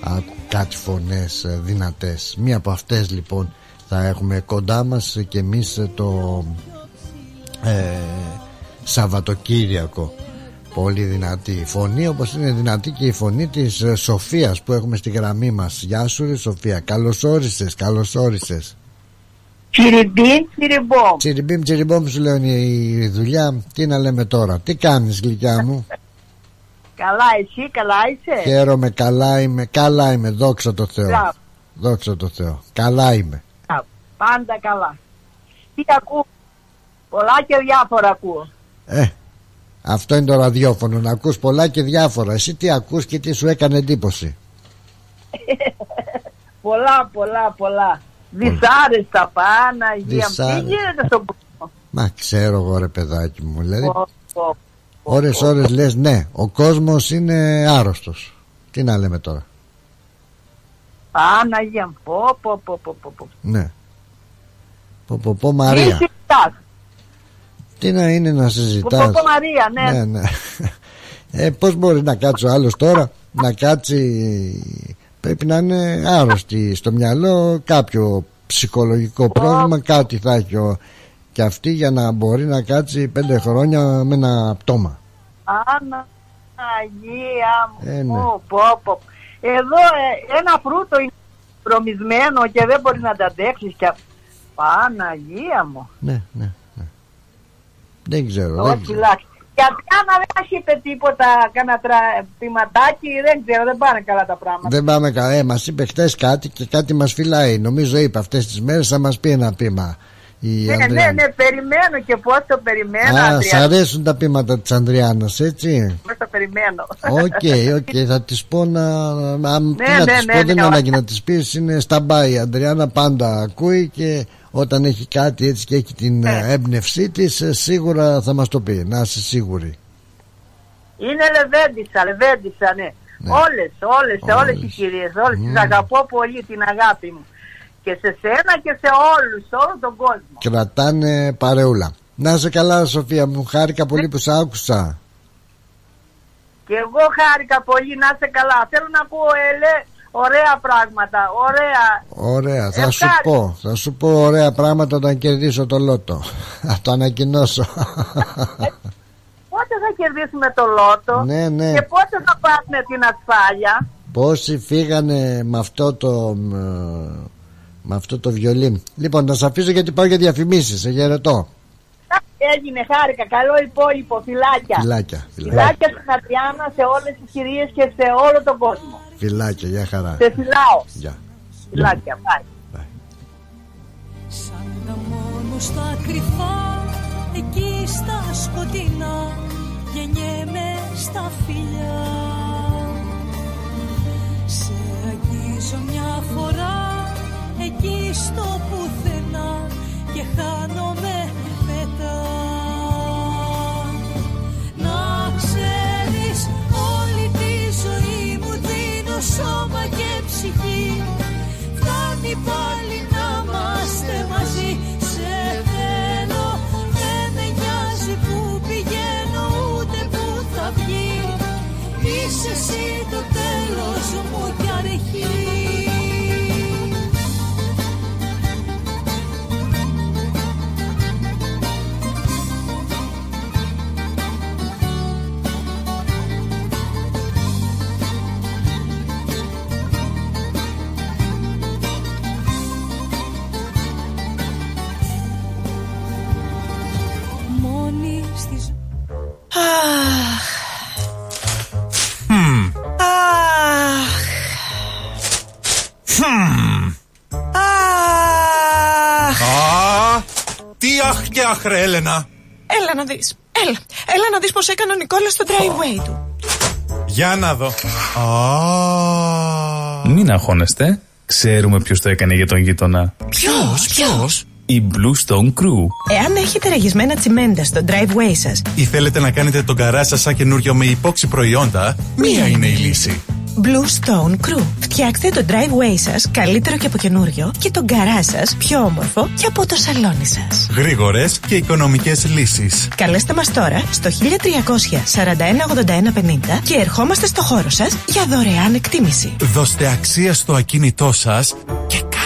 A: Άκου κάτι φωνές δυνατές. Μία από αυτές λοιπόν θα έχουμε κοντά μας και εμείς το ε, Σαββατοκύριακο. Πολύ δυνατή φωνή όπως είναι δυνατή και η φωνή της ε, Σοφίας που έχουμε στη γραμμή μας. Γεια σου ρε Σοφία. Καλώς όρισες καλώς όρισες.
J: Τσιριμπίμ, τσιριμπόμ.
A: Τσιριμπίμ, τσιριμπόμ σου λέω η δουλειά. Τι να λέμε τώρα, τι κάνεις γλυκιά μου;
J: Καλά εσύ, καλά είσαι;
A: Χαίρομαι, καλά είμαι, καλά είμαι, δόξα τω Θεώ. Δόξα τω Θεώ, καλά είμαι.
J: Πάντα καλά. Τι ακούω Πολλά και διάφορα ακούω.
A: Ε, αυτό είναι το ραδιόφωνο, να ακούς πολλά και διάφορα. Εσύ τι ακούς και τι σου έκανε εντύπωση.
J: πολλά, πολλά, πολλά. Δυσάρεστα πάνω, υγεία. Τι γίνεται στον κόσμο;
A: Μα ξέρω εγώ ρε παιδάκι μου, δηλαδή. Ώρες ώρες λες ναι, ο κόσμος είναι άρρωστος. Τι να λέμε τώρα.
J: Παναγία, πω πω πω πω πω.
A: Ναι. Πω πω πω Μαρία. Τι να είναι να συζητάς;
J: Ποπό Μαρία ναι,
A: ναι, ναι. Ε, Πώς μπορεί να κάτσει ο άλλος τώρα Να κάτσει Πρέπει να είναι άρρωστη στο μυαλό Κάποιο ψυχολογικό πρόβλημα Κάτι θα έχει ο, και αυτή για να μπορεί να κάτσει πέντε χρόνια με ένα πτώμα.
J: Άνα Αγία μου. Ε, ναι. πω, Εδώ ε, ένα φρούτο είναι προμισμένο και δεν μπορείς να τα αντέξεις και Παναγία μου.
A: Ναι, ναι δεν ξέρω.
J: Όχι, Γιατί άμα δεν έχει είπε τίποτα, κάνα πηματάκι, δεν ξέρω, δεν πάνε καλά τα πράγματα.
A: Δεν πάμε καλά. Ε, μας είπε χτες κάτι και κάτι μας φυλάει. Νομίζω είπε αυτές τις μέρες θα μας πει ένα πείμα.
J: Η ναι, ναι, ναι, περιμένω και πώς το περιμένω.
A: Α, σ' αρέσουν τα ποιήματα της Ανδριάνα, έτσι;
J: Πώς το περιμένω.
A: OK, OK, θα της πω να. να ναι, τι να ναι, της ναι, πω, δεν είναι ανάγκη να της πεις, είναι stand by. Η Ανδριάνα πάντα ακούει και όταν έχει κάτι έτσι και έχει την ναι. έμπνευσή της ε, σίγουρα θα μας το πει. Να είσαι σίγουρη.
J: Είναι λεβέντισσα, λεβέντισσα ναι, ναι. όλες, όλες, όλες, όλες. οι κυρίες όλες mm. τις αγαπώ πολύ την αγάπη μου. Και σε σένα και σε όλους, σε όλο τον κόσμο.
A: Κρατάνε παρεούλα. Να είσαι καλά Σοφία μου, χάρηκα πολύ ναι. που σ' άκουσα.
J: Και εγώ χάρηκα πολύ. Να είσαι καλά. Θέλω να πω ελέ Ωραία πράγματα, ωραία.
A: Ωραία, θα σου πω. Θα σου πω ωραία πράγματα όταν κερδίσω το λότο. Θα το ανακοινώσω.
J: πότε θα κερδίσουμε το λότο
A: ναι, ναι.
J: και πότε θα πάρουμε την ασφάλεια;
A: Πόσοι φύγανε με αυτό το με αυτό το βιολί. Λοιπόν, να σα αφήσω γιατί πάω για διαφημίσεις. Σε χαιρετώ.
J: Έγινε, χάρηκα. Καλό υπόλοιπο. Φυλάκια.
A: Φυλάκια.
J: Φυλάκια στην Αδριάνα, σε όλες τις κυρίες και σε όλο τον κόσμο.
A: Φιλάκια, για χαρά.
J: Σε φυλάω.
A: Γεια.
J: Φιλάκια, bye.
K: Σαν τα μόνο στα κρυφά, εκεί στα σκοτεινά, γεννιέμαι στα φιλιά. Σε αγγίζω μια φορά, εκεί στο πουθενά και χάνομαι μετά. Να σώμα και ψυχή. Φτάνει πάλι
F: Αχ.
L: Μμμ.
F: Αχ.
L: Μμμ.
F: Αχ.
L: Α, τι αχ και αχ ρε Έλενα.
F: Έλα να δεις. Έλα. Έλα να δεις πως έκανε ο Νικόλας στο driveway του.
L: Για να δω. Α.
E: Μην αγχώνεστε. Ξέρουμε ποιο το έκανε για τον γείτονα.
F: Ποιος, ποιος.
E: Η Blue Stone Crew.
F: Εάν έχετε ραγισμένα τσιμέντα στο driveway σας,
L: Ή θέλετε να κάνετε τον καρά σας σαν καινούριο με υπόξη προϊόντα, μία είναι η λύση.
F: Blue Stone Crew. Φτιάξτε το driveway σας καλύτερο και από καινούριο και τον καρά σας πιο όμορφο και από το σαλόνι σας.
L: Γρήγορες και οικονομικές λύσεις.
F: Καλέστε μας τώρα στο 1300 41 81 50 και ερχόμαστε στο χώρο σας για δωρεάν εκτίμηση.
L: Δώστε αξία στο ακίνητό σας και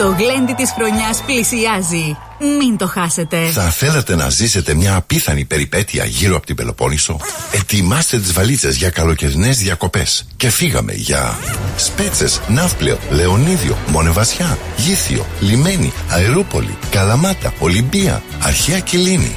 M: Το γλέντι της χρονιάς πλησιάζει. Μην το χάσετε.
N: Θα θέλατε να ζήσετε μια απίθανη περιπέτεια γύρω από την Πελοπόννησο; Ετοιμάστε τις βαλίτσες για καλοκαιρινές διακοπές. Και φύγαμε για Σπέτσες, Ναύπλαιο, Λεωνίδιο, Μονεβασιά, Γήθιο, Λιμένη, Αερούπολη, Καλαμάτα, Ολυμπία, Αρχαία Κιλίνη.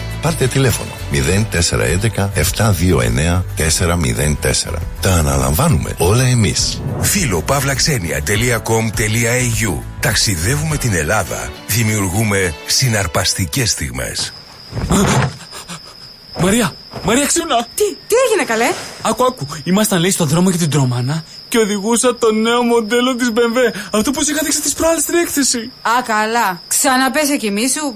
N: Πάρτε τηλέφωνο 0411 729 404. Τα αναλαμβάνουμε όλα εμείς.
O: Φίλο παύλαξενια.com.au Ταξιδεύουμε την Ελλάδα. Δημιουργούμε συναρπαστικές στιγμές.
P: Μαρία! Μαρία, ξύπνα!
Q: Τι, τι έγινε καλέ;
P: Άκου, άκου. Ήμασταν λέει στον δρόμο για την Τρομάνα και οδηγούσα το νέο μοντέλο της BMW. Αυτό που σου είχα δείξει τις προάλλες στην έκθεση.
Q: Α, καλά. Ξαναπέσε κι εμεί σου,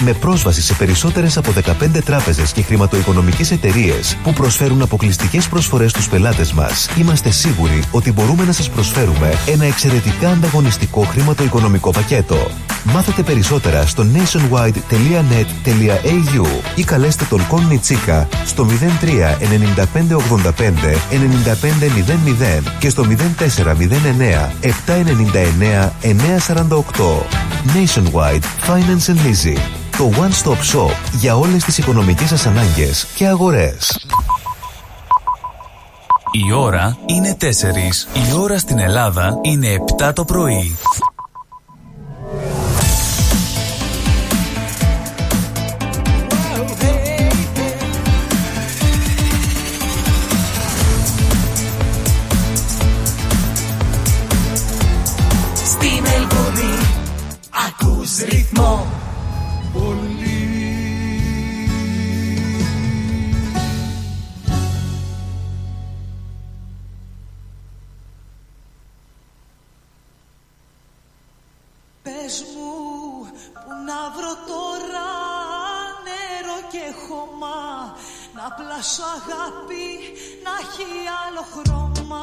R: Με πρόσβαση σε περισσότερες από 15 τράπεζες και χρηματοοικονομικές εταιρείες που προσφέρουν αποκλειστικές προσφορές στους πελάτες μας, είμαστε σίγουροι ότι μπορούμε να σας προσφέρουμε ένα εξαιρετικά ανταγωνιστικό χρηματοοικονομικό πακέτο. Μάθετε περισσότερα στο nationwide.net.au ή καλέστε τον Κον Τσίκα στο 03 95 85 95 00 και στο 0409 799 948. Nationwide Finance and Leasing. Το one-stop shop για όλες τις οικονομικές σας ανάγκες και αγορές.
E: Η ώρα είναι 4. Η ώρα στην Ελλάδα είναι 7 το πρωί.
K: Στη Μελβούνι ακούς ρυθμό
S: Πες μου που να βρω τώρα νερό και χώμα Να πλάσω αγάπη να έχει άλλο χρώμα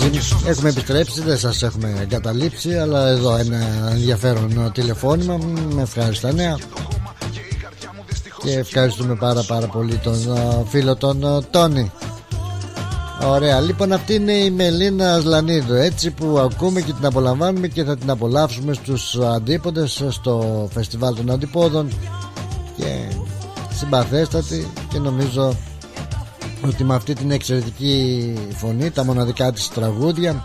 A: επιστρέψει. Έχουμε επιστρέψει, δεν σας έχουμε εγκαταλείψει, αλλά εδώ ένα ενδιαφέρον τηλεφώνημα με ευχάριστα νέα. Και ευχαριστούμε πάρα πάρα πολύ τον α, φίλο τον α, Τόνι. Ωραία, λοιπόν αυτή είναι η Μελίνα Σλανίδου έτσι που ακούμε και την απολαμβάνουμε και θα την απολαύσουμε στους αντίποδες στο φεστιβάλ των αντιπόδων και συμπαθέστατη και νομίζω ότι με αυτή την εξαιρετική φωνή τα μοναδικά της τραγούδια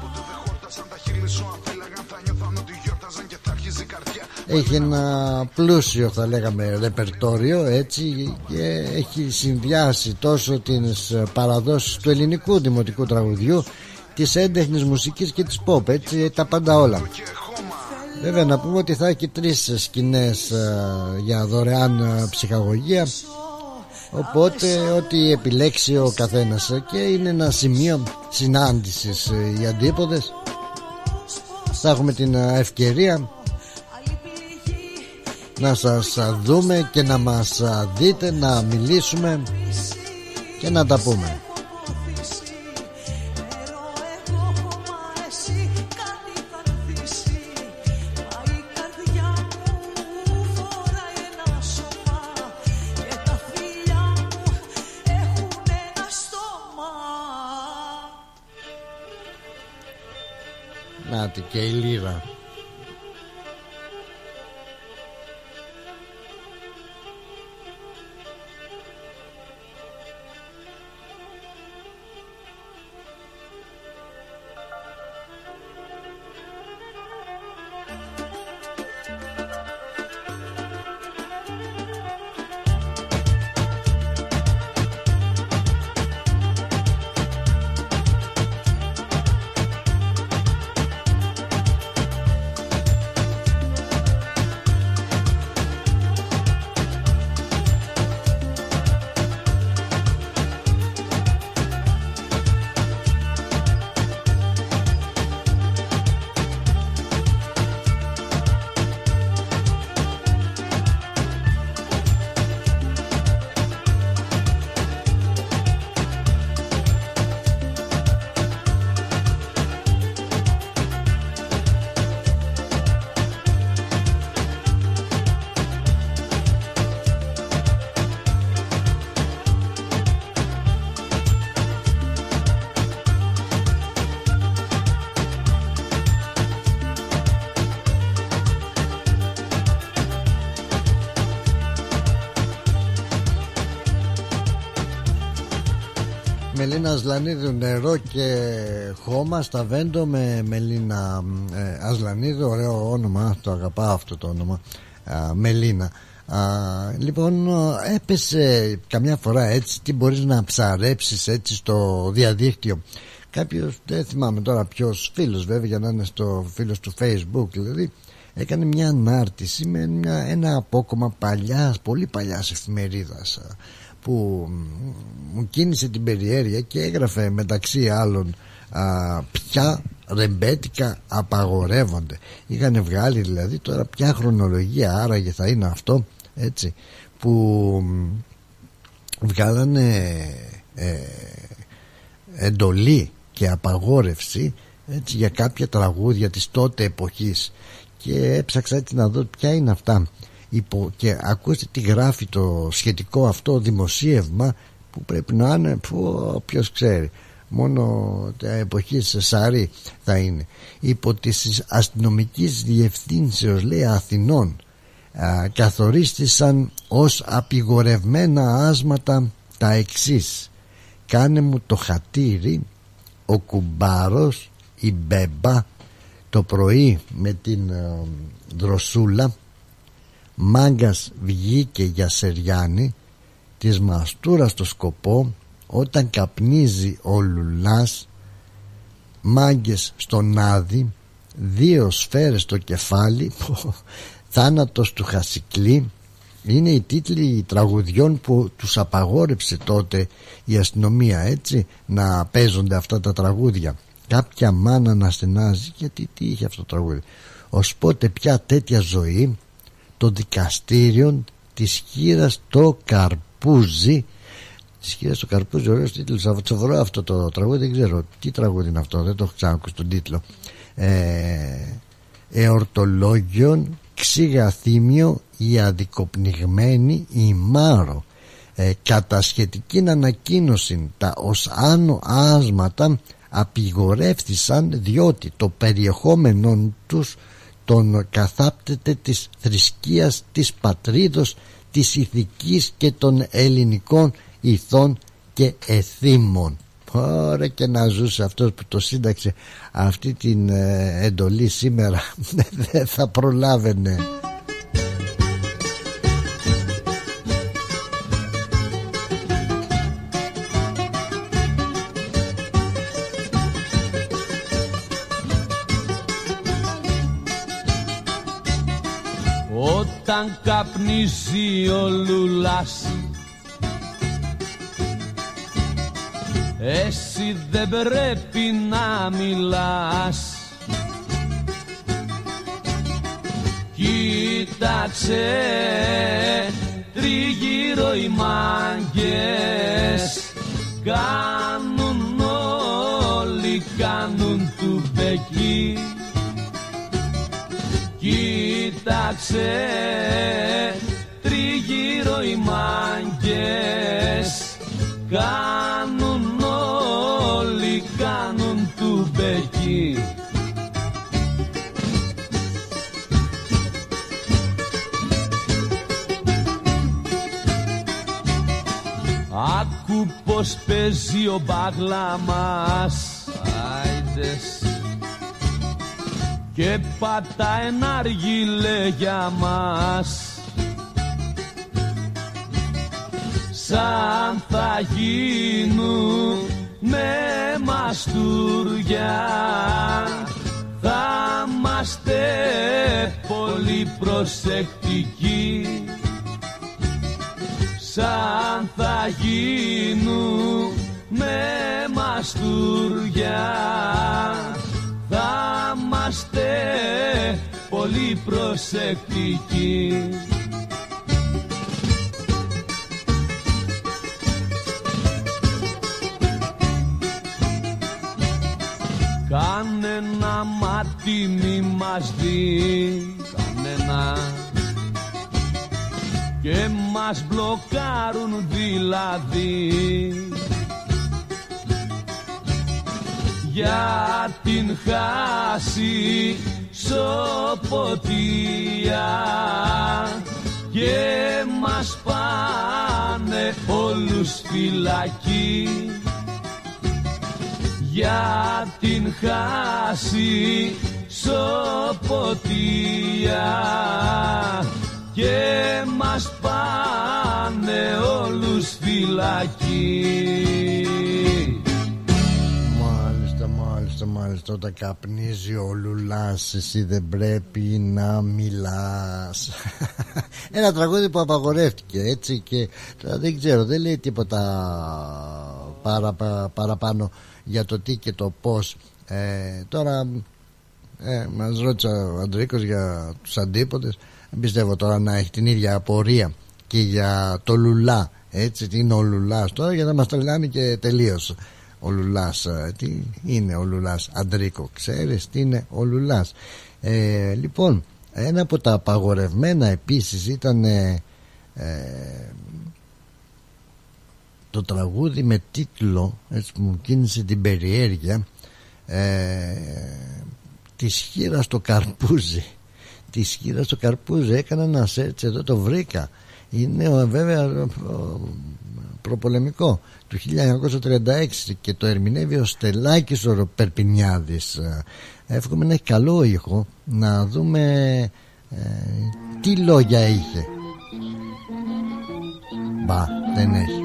A: έχει ένα πλούσιο θα λέγαμε ρεπερτόριο έτσι και έχει συνδυάσει τόσο τις παραδόσεις του ελληνικού δημοτικού τραγουδιού της έντεχνης μουσικής και της pop έτσι τα πάντα όλα. Βέβαια να πούμε ότι θα έχει τρεις σκηνές ε, για δωρεάν ε, ψυχαγωγία Οπότε ό,τι επιλέξει ο καθένας ε, και είναι ένα σημείο συνάντησης ε, οι αντίποδες. Θα έχουμε την ε, ευκαιρία να σας α, δούμε και να μας α, δείτε να μιλήσουμε και να τα πούμε Νάτι και η Ασλανίδου νερό και χώμα στα Βέντο με Μελίνα. Ε, Ασλανίδου ωραίο όνομα το αγαπάω αυτό το όνομα α, Μελίνα. Α, λοιπόν έπεσε καμιά φορά έτσι τι μπορείς να ψαρέψεις έτσι στο διαδίκτυο. Κάποιος δεν θυμάμαι τώρα ποιος φίλος βέβαια για να είναι στο φίλος του facebook δηλαδή έκανε μια ανάρτηση με μια, ένα απόκομα παλιάς πολύ παλιάς εφημερίδας που μου κίνησε την περιέργεια και έγραφε μεταξύ άλλων α, ποια ρεμπέτικα απαγορεύονται. Είχαν βγάλει δηλαδή τώρα ποια χρονολογία άραγε θα είναι αυτό έτσι που βγάλανε ε, εντολή και απαγόρευση έτσι, για κάποια τραγούδια της τότε εποχής. Και έψαξα έτσι να δω ποια είναι αυτά υπο, και ακούστε τι γράφει το σχετικό αυτό δημοσίευμα που πρέπει να είναι ποιος ξέρει μόνο τα εποχή Σεσάρη θα είναι. Υπό της αστυνομικής διευθύνσεως λέει Αθηνών α, καθορίστησαν ως απειγορευμένα άσματα τα εξής. Κάνε μου το χατήρι ο κουμπάρος η μπέμπα το πρωί με την ε, δροσούλα μάγκας βγήκε για σεριάνι της μαστούρας στο σκοπό όταν καπνίζει ο λουλάς μάγκες στον άδει δύο σφαίρες στο κεφάλι θάνατος του Χασικλή είναι οι τίτλοι τραγουδιών που τους απαγόρεψε τότε η αστυνομία έτσι να παίζονται αυτά τα τραγούδια. Κάποια μάνα να στενάζει γιατί τι είχε αυτό το τραγούδι. Ως πότε πια τέτοια ζωή το δικαστήριο της χείρας το καρπούζι. Της χείρας το καρπούζι ωραίος τίτλος. Σαββατσοβρό αυτό το τραγούδι δεν ξέρω τι τραγούδι είναι αυτό δεν το έχω ξανακούσει τον τίτλο. Ε, εορτολόγιον ξηγαθήμιο η αδικοπνιγμένη η Μάρο ε, κατά σχετική ανακοίνωση τα ως άνω άσματα απειγορεύθησαν διότι το περιεχόμενο τους τον καθάπτεται της θρησκείας της πατρίδος της ηθικής και των ελληνικών ηθών και εθήμων. Ωραία και να ζούσε αυτός που το σύνταξε αυτή την ε, εντολή σήμερα. Δεν θα προλάβαινε
T: Όταν καπνίζει ο λουλάς Εσύ δεν πρέπει να μιλάς. Κοίταξε τριγύρω οι μάγκες. Κάνουν όλοι, κάνουν του μπεκί Κοίταξε τριγύρω οι μάγκες. Κάνουν όλοι, κάνουν του μπεκί Άκου πως παίζει ο μπάγλα μας. Άιντες και πατά ένα αργύλε για μας. Σαν θα γίνουν με μαστούρια θα είμαστε πολύ προσεκτικοί. Σαν θα γίνουν με μαστούρια θα είμαστε πολύ προσεκτικοί. Κανένα μάτι μη μας δει Κανένα. Και μας μπλοκάρουν δηλαδή Για την χάση σοποτία. Και μας πάνε όλους φυλακοί
I: για την χάση σοποτία. Και μας πάνε όλους φυλακή.
A: Όταν καπνίζει ο Λουλάς Εσύ δεν πρέπει να μιλάς. Ένα τραγούδι που απαγορεύτηκε Έτσι και τώρα δεν ξέρω Δεν λέει τίποτα παρα, πα- παραπάνω Για το τι και το πως ε, Τώρα ε, Μας ρώτησε ο Αντρίκος για τους αντίποτες Δεν πιστεύω τώρα να έχει την ίδια απορία Και για το Λουλά έτσι τι είναι ο Λουλάς. Τώρα για να μας τρελάνε και τελείως ο Λουλάς ε, τι είναι ο Λουλάς Αντρίκο ξέρεις τι είναι ο Λουλάς. Ε, λοιπόν ένα από τα απαγορευμένα επίσης ήταν ε, ε, το τραγούδι με τίτλο έτσι που μου κίνησε την περιέργεια ε, τη χείρα στο καρπούζι τη χείρα στο καρπούζι έκανα ένα σέρτς εδώ το βρήκα. Είναι ε, βέβαια ε, προπολεμικό. Του 1936 και το ερμηνεύει ο Στελάκης ο Περπινιάδης. Ε, εύχομαι να έχει καλό ήχο να δούμε ε, τι λόγια είχε. Μπα δεν έχει.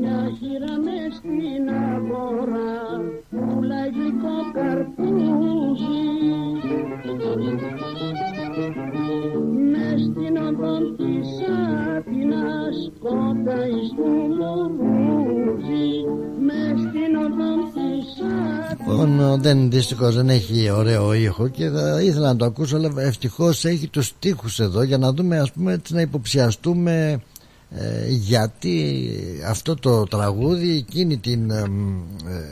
S: Μια χείρα μες στην αγορά πουλάει γλυκό καρπούζι Μες στην οδό της Άτινας κοντά εις του Μουρούζι Μες στην οδό της Άτινας
A: Λοιπόν, δεν δυστυχώς δεν έχει ωραίο ήχο και θα ήθελα να το ακούσω, αλλά ευτυχώς έχει τους στίχους εδώ για να δούμε, ας πούμε, έτσι να υποψιαστούμε ε, γιατί αυτό το τραγούδι εκείνη την ε,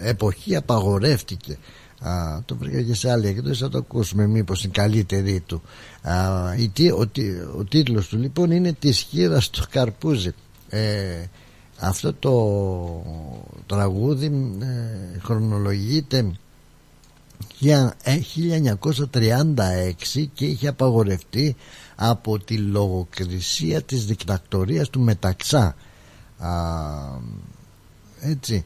A: ε, εποχή απαγορεύτηκε. Α, το βρήκα και σε άλλη εκδόση θα το ακούσουμε μήπως είναι καλύτερη του. Α, η, τι- ο, τι- ο τίτλος του λοιπόν είναι «Της χείρας στο καρπούζι» ε, αυτό το τραγούδι ε, χρονολογείται για ε, 1936 και είχε απαγορευτεί από τη λογοκρισία της δικτακτορίας του Μεταξά. Α, έτσι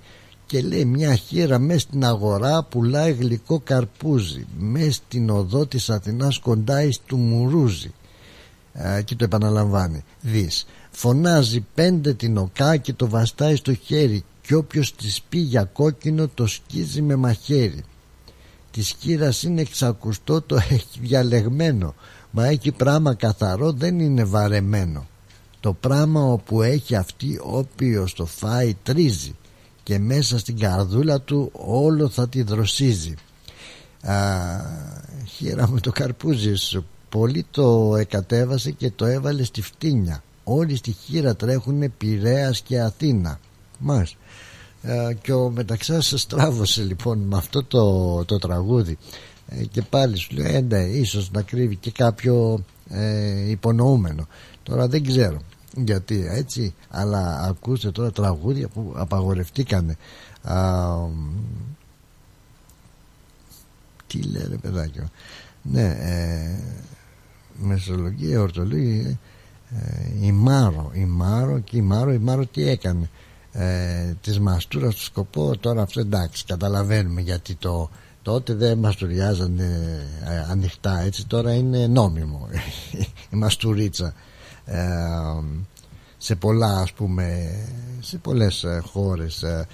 A: και λέει μια χείρα μέσα στην αγορά πουλάει γλυκό καρπούζι μέσα στην οδό της Αθηνάς κοντά εις του Μουρούζι Α, και το επαναλαμβάνει δεις φωνάζει πέντε την οκά και το βαστάει στο χέρι κι όποιος της πει για κόκκινο το σκίζει με μαχαίρι της χείρας είναι εξακουστό το έχει διαλεγμένο μα έχει πράμα καθαρό δεν είναι βαρεμένο. Το πράμα όπου έχει αυτή όποιος το φάει τρίζει και μέσα στην καρδούλα του όλο θα τη δροσίζει. Α, χείρα με το καρπούζι σου. Πολύ το εκατέβασε και το έβαλε στη φτύνια. Όλοι στη χείρα τρέχουνε Πειραιάς και Αθήνα. Μας ε, και ο Μεταξάς στράβωσε λοιπόν με αυτό το, το τραγούδι. Ε, και πάλι σου λέει ε, ναι, ίσως να κρύβει και κάποιο ε, υπονοούμενο τώρα δεν ξέρω γιατί έτσι αλλά ακούστε τώρα τραγούδια που απαγορευτήκανε Α, τι λέει ρε παιδάκι μου. ναι ε, μεσολογία ορτολογία ε, η Μάρο η Μάρο και η Μάρο η Μάρο τι έκανε; Ε, της μαστούρας του σκοπό τώρα αυτό εντάξει καταλαβαίνουμε γιατί το τότε δεν μαστουριάζανε ε, ανοιχτά έτσι τώρα είναι νόμιμο η μαστουρίτσα ε, σε πολλά ας πούμε σε πολλές ε, χώρες ε,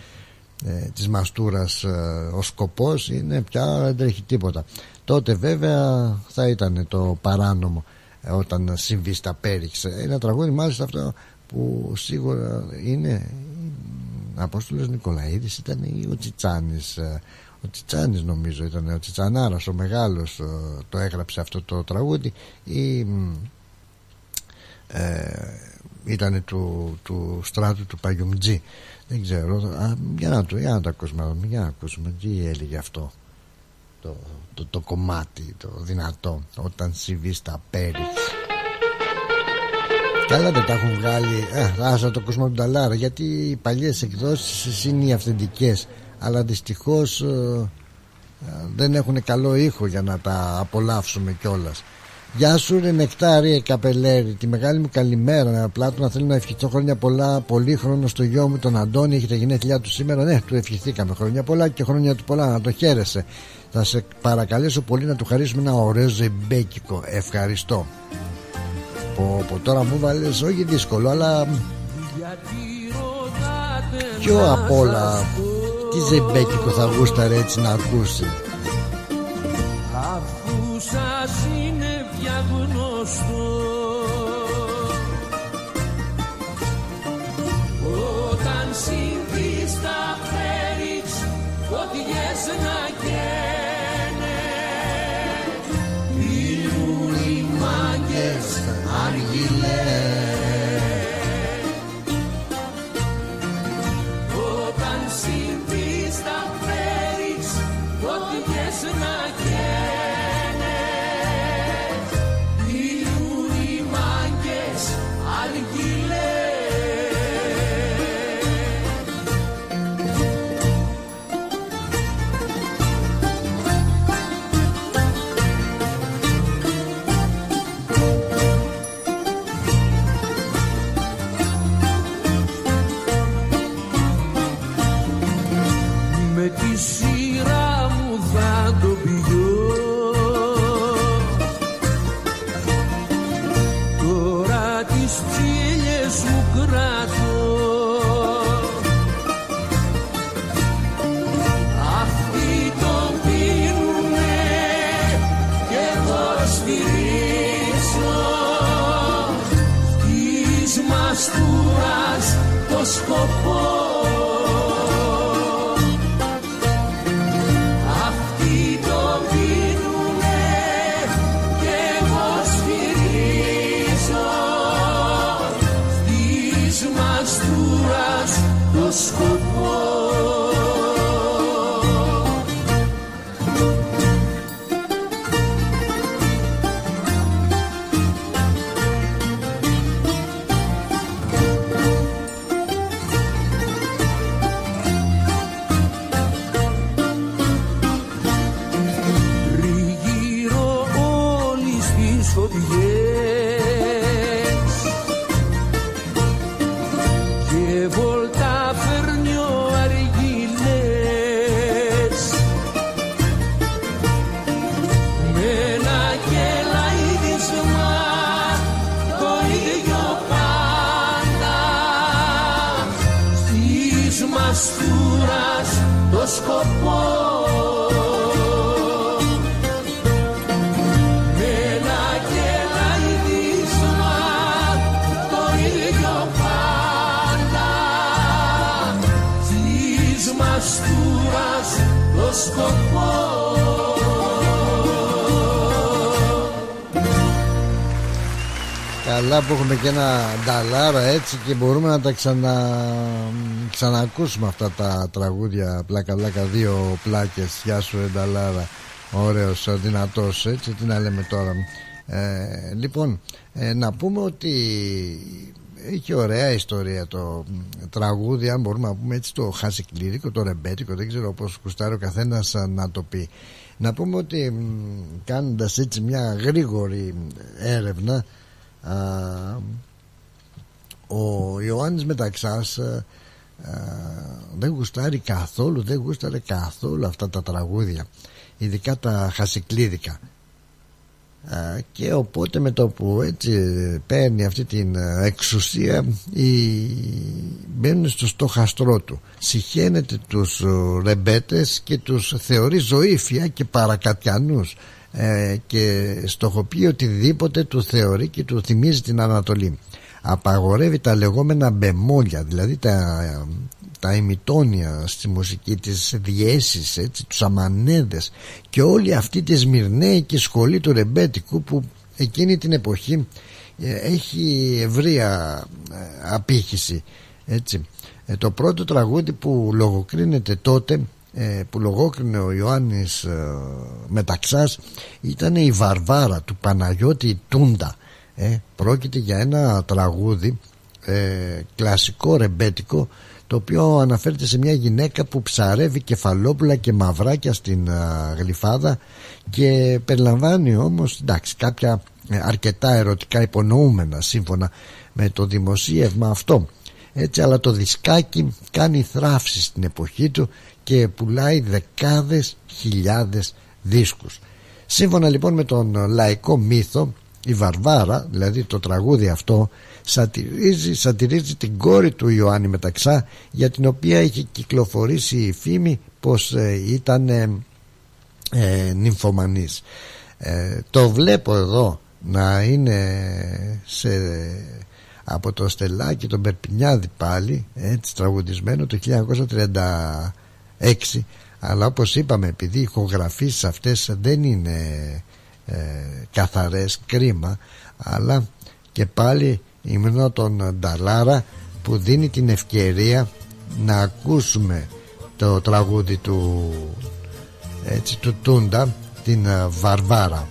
A: ε, της μαστούρας ε, ο σκοπός είναι πια δεν τρέχει τίποτα. Τότε βέβαια θα ήταν το παράνομο ε, όταν συμβεί στα πέριξ. Ένα τραγούδι μάλιστα αυτό που σίγουρα είναι Απόστολος Νικολαίδης ήταν ή ο Τσιτσάνης ε, ο Τσιτσάνης νομίζω ήταν ο Τσιτσανάρας ο μεγάλος ε, το έγραψε αυτό το τραγούδι ή μ, ε, ήταν του, του στράτου του Παγιουμτζή δεν ξέρω Α, για, να το, για να το ακούσουμε για να ακούσουμε τι έλεγε αυτό το, το, το κομμάτι το δυνατό όταν συμβεί στα πέριξ Καλά δεν τα έχουν βγάλει. Ε, Ας να το ακούσουμε από τον Ταλάρα Γιατί οι παλιές εκδόσεις είναι οι αυθεντικές. Αλλά δυστυχώς ε, ε, Δεν έχουν καλό ήχο για να τα απολαύσουμε κιόλας Γεια σου ρε Νεκτάρι Καπελέρη. Τη μεγάλη μου καλημέρα Πλάτου να θέλω να ευχηθώ χρόνια πολλά. Πολύ χρόνο στο γιο μου τον Αντώνη. Έχετε γενέθλιά του σήμερα. Ναι του ευχηθήκαμε χρόνια πολλά Και χρόνια του πολλά. Να το χαίρεσαι. Θα σε παρακαλέσω πολύ να του χαρίσουμε ένα ωραίο ζεμπέκικο. Ευχαριστώ. Πω, πω, Τώρα μου βάλες όχι δύσκολο Αλλά Πιο απ' όλα Τι ζεμπέκικο θα γούσταρε έτσι να ακούσει.
K: Αφού σας είναι πια γνωστό Όταν
A: έτσι και μπορούμε να τα ξανα... ξανακούσουμε αυτά τα τραγούδια. Πλάκα πλάκα δύο πλάκες. Γεια σου ρε νταλάρα Ωραίος, δυνατός έτσι. Τι να λέμε τώρα. Ε, Λοιπόν ε, να πούμε ότι έχει ωραία ιστορία το τραγούδι αν μπορούμε να πούμε έτσι το χασικλήρικο, το ρεμπέτικο δεν ξέρω πως κουστάρει ο καθένας να το πει. Να πούμε ότι μ, κάνοντας έτσι μια γρήγορη έρευνα α, ο Ιωάννης Μεταξάς α, α, δεν γουστάρει καθόλου δεν γούσταρε καθόλου αυτά τα τραγούδια ειδικά τα χασικλίδικα. Α, και οπότε με το που έτσι παίρνει αυτή την α, εξουσία οι... μπαίνουν στο στοχαστρό του. Συχαίνεται τους ο, ρεμπέτες και τους θεωρεί ζωήφια και παρακατιανούς. Ε, και στοχοποιεί οτιδήποτε του θεωρεί και του θυμίζει την Ανατολή απαγορεύει τα λεγόμενα μπεμόλια δηλαδή τα, τα ημιτόνια στη μουσική τις διέσεις έτσι, τους αμανέδες και όλη αυτή τη σμυρνέικη σχολή του ρεμπέτικου που εκείνη την εποχή ε, έχει ευρεία ε, απήχηση έτσι. Ε, το πρώτο τραγούδι που λογοκρίνεται τότε ε, που λογόκρινε ο Ιωάννης ε, Μεταξάς ήταν η Βαρβάρα του Παναγιώτη Τούντα ε, πρόκειται για ένα τραγούδι ε, κλασικό ρεμπέτικο το οποίο αναφέρεται σε μια γυναίκα που ψαρεύει κεφαλόπουλα και μαυράκια στην α, γλυφάδα και περιλαμβάνει όμως εντάξει, κάποια ε, αρκετά ερωτικά υπονοούμενα σύμφωνα με το δημοσίευμα αυτό. Έτσι αλλά το δισκάκι κάνει θράψη στην εποχή του και πουλάει δεκάδες χιλιάδες δίσκους. Σύμφωνα λοιπόν με τον λαϊκό μύθο η Βαρβάρα δηλαδή το τραγούδι αυτό σατυρίζει, σατυρίζει την κόρη του Ιωάννη Μεταξά για την οποία είχε κυκλοφορήσει η φήμη πως ε, ήταν ε, ε, νυμφωμανής ε, το βλέπω εδώ να είναι σε, από το Στελάκι τον Περπινιάδη πάλι έτσι τραγουδισμένο το 1936 αλλά όπως είπαμε επειδή οι ηχογραφήσεις αυτές δεν είναι ε, καθαρές κρίμα αλλά και πάλι υμνό τον Νταλάρα που δίνει την ευκαιρία να ακούσουμε το τραγούδι του έτσι του Τούντα την ε, Βαρβάρα.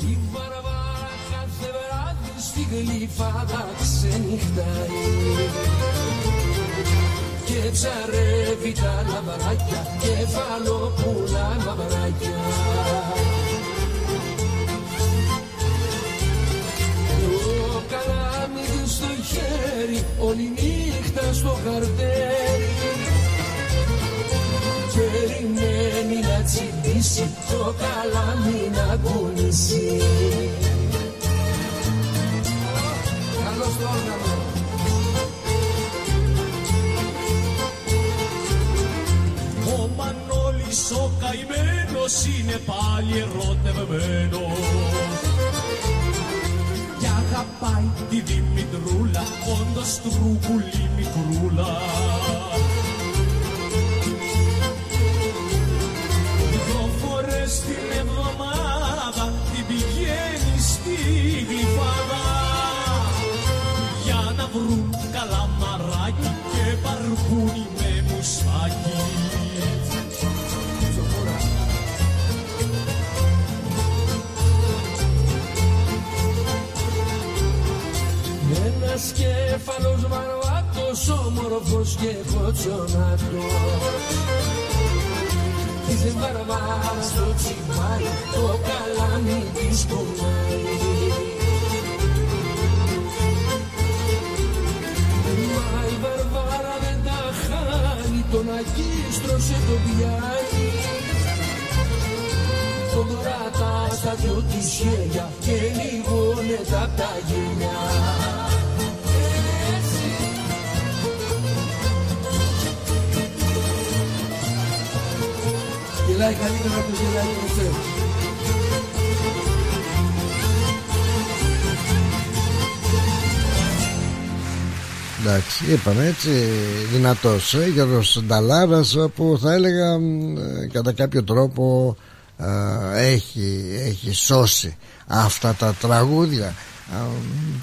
K: Η Βαρβάρα κάθε βράδυ στη γλυφάδα ξενυχτάει και ψαρεύει τα λαβαράκια κεφαλόπουλα μαυράκια Το καλάμι στο χέρι όλη νύχτα στο χαρτέρι. Περιμένει να τσιμπήσει το καλάμι να κουνήσει Καλώς το όργανο
U: Ο Μανώλης ο καημένος είναι πάλι ερωτευμένος. Κι αγαπάει τη Δημητρούλα, όντως τρούκουλη μικρούλα. Δυο φορές την εβδομάδα την πηγαίνει στη γλυφάδα. για να βρουν καλαμαράκι και παρπούνι με μουσάκι. Ένας κέφαλος βαρβάτος όμορφος και κοτσονάτος Της βαρβάρα στο τσιμάρι το καλάμι της κουνάει χάνει τον αγίστρωσε το πιάνει Τον κρατά στα δυο της χέρια και λιγώνεται απ' τα γενιά Γελάει καλύτερα από το γελάει ο Θεός.
A: Εντάξει, είπαμε έτσι δυνατός ε, Γιώργος Νταλάρας ε, που θα έλεγα μ, ε, κατά κάποιο τρόπο ε, έχει, έχει σώσει αυτά τα τραγούδια. Α,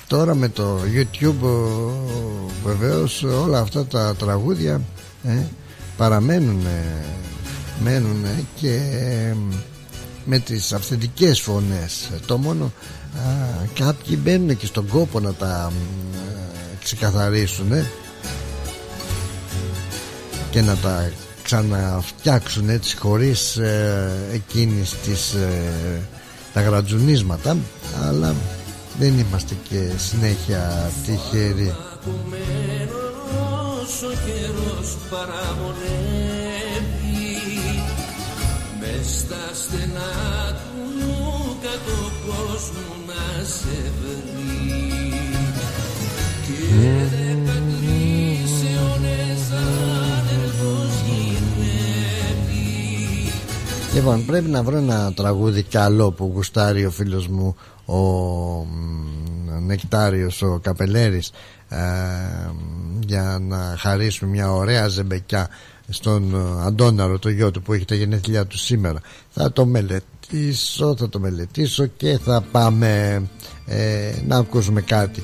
A: τώρα με το YouTube ε, βεβαίως όλα αυτά τα τραγούδια ε, παραμένουν μένουν και ε, με τις αυθεντικές φωνές. Το μόνο α, κάποιοι μπαίνουν και στον κόπο να τα ε, ξεκαθαρίσουν και να τα ξαναφτιάξουν έτσι χωρίς ε, εκείνης τις ε, τα γρατζουνίσματα αλλά δεν είμαστε και συνέχεια τυχεροί.
K: Όσο καιρός παραμονεύει Μες στα στενά του κάτω κόσμου να σε βρει
A: Λοιπόν πρέπει να βρω ένα τραγούδι καλό που γουστάρει ο φίλος μου ο μ, Νεκτάριος ο Καπελέρης ε, για να χαρίσουμε μια ωραία ζεμπεκιά στον ε, Αντώναρο το γιο του που έχει τα γενέθλιά του σήμερα. Θα το μελετήσω θα το μελετήσω και θα πάμε ε, να ακούσουμε κάτι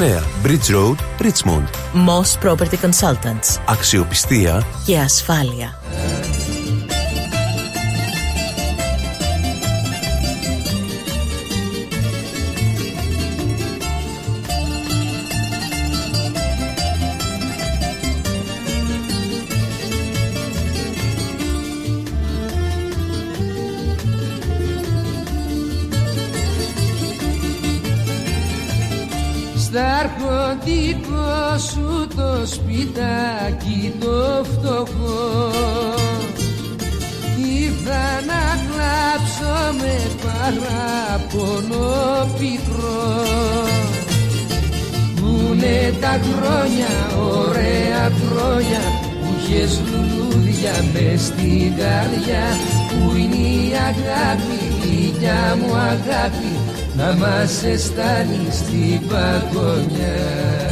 R: Bridge Road, Richmond.
F: Moss Property Consultants.
R: Αξιοπιστία
F: Και ασφάλεια.
K: Αρχοντικό σου το σπιτάκι το φτωχό. Ήρθα να κλάψω με παράπονο πικρό. Πούνε τα χρόνια, ωραία χρόνια που είχες λουλούδια μες στην καρδιά. Πού είναι η αγάπη, η γλυκιά μου αγάπη να μας αισθάνεις στην παγωνιά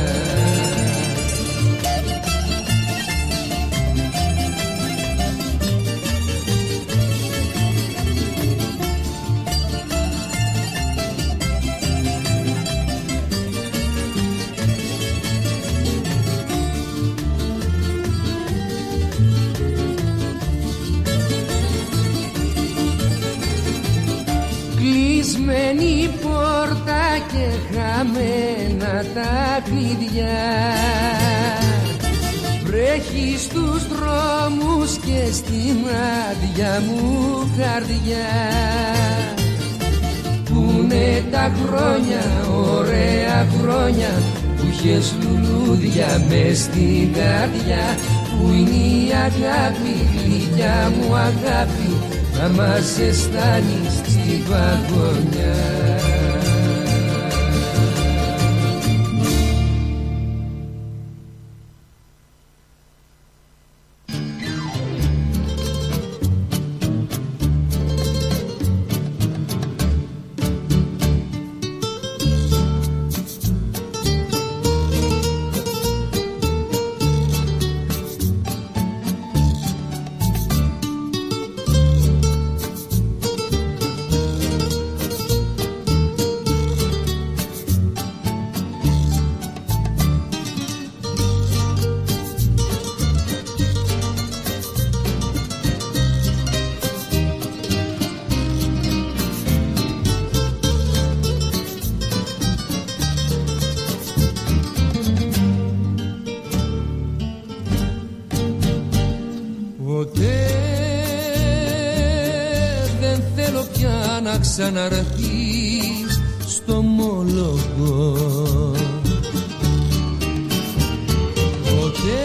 K: τα κλειδιά Βρέχει στους δρόμους και στην άδεια μου καρδιά. Πούνε τα χρόνια, ωραία χρόνια που είχες λουλούδια μες στην καρδιά. Πού είναι η αγάπη, γλυκιά μου αγάπη να μας αισθάνει στην παγωνιά ξαναρθείς στο μόλογο. Ποτέ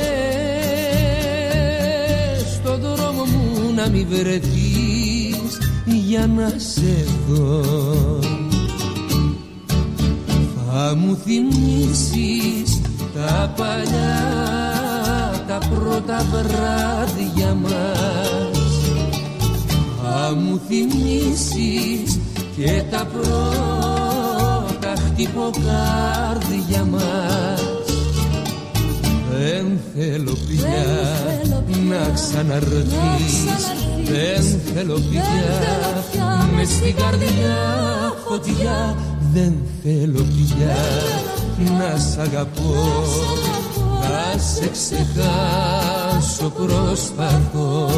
K: στο δρόμο μου να μην βρεθείς για να σε δω. Θα μου θυμίσεις τα παλιά τα πρώτα βράδια μας. Θα μου θυμίσεις και τα πρώτα χτυποκάρδια μας Δεν θέλω πια να ξαναρθείς Δεν θέλω πια μες στην καρδιά φωτιά. Δεν θέλω πια να σ' αγαπώ. θα σε ξεχάσω προσπαθώ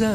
I: να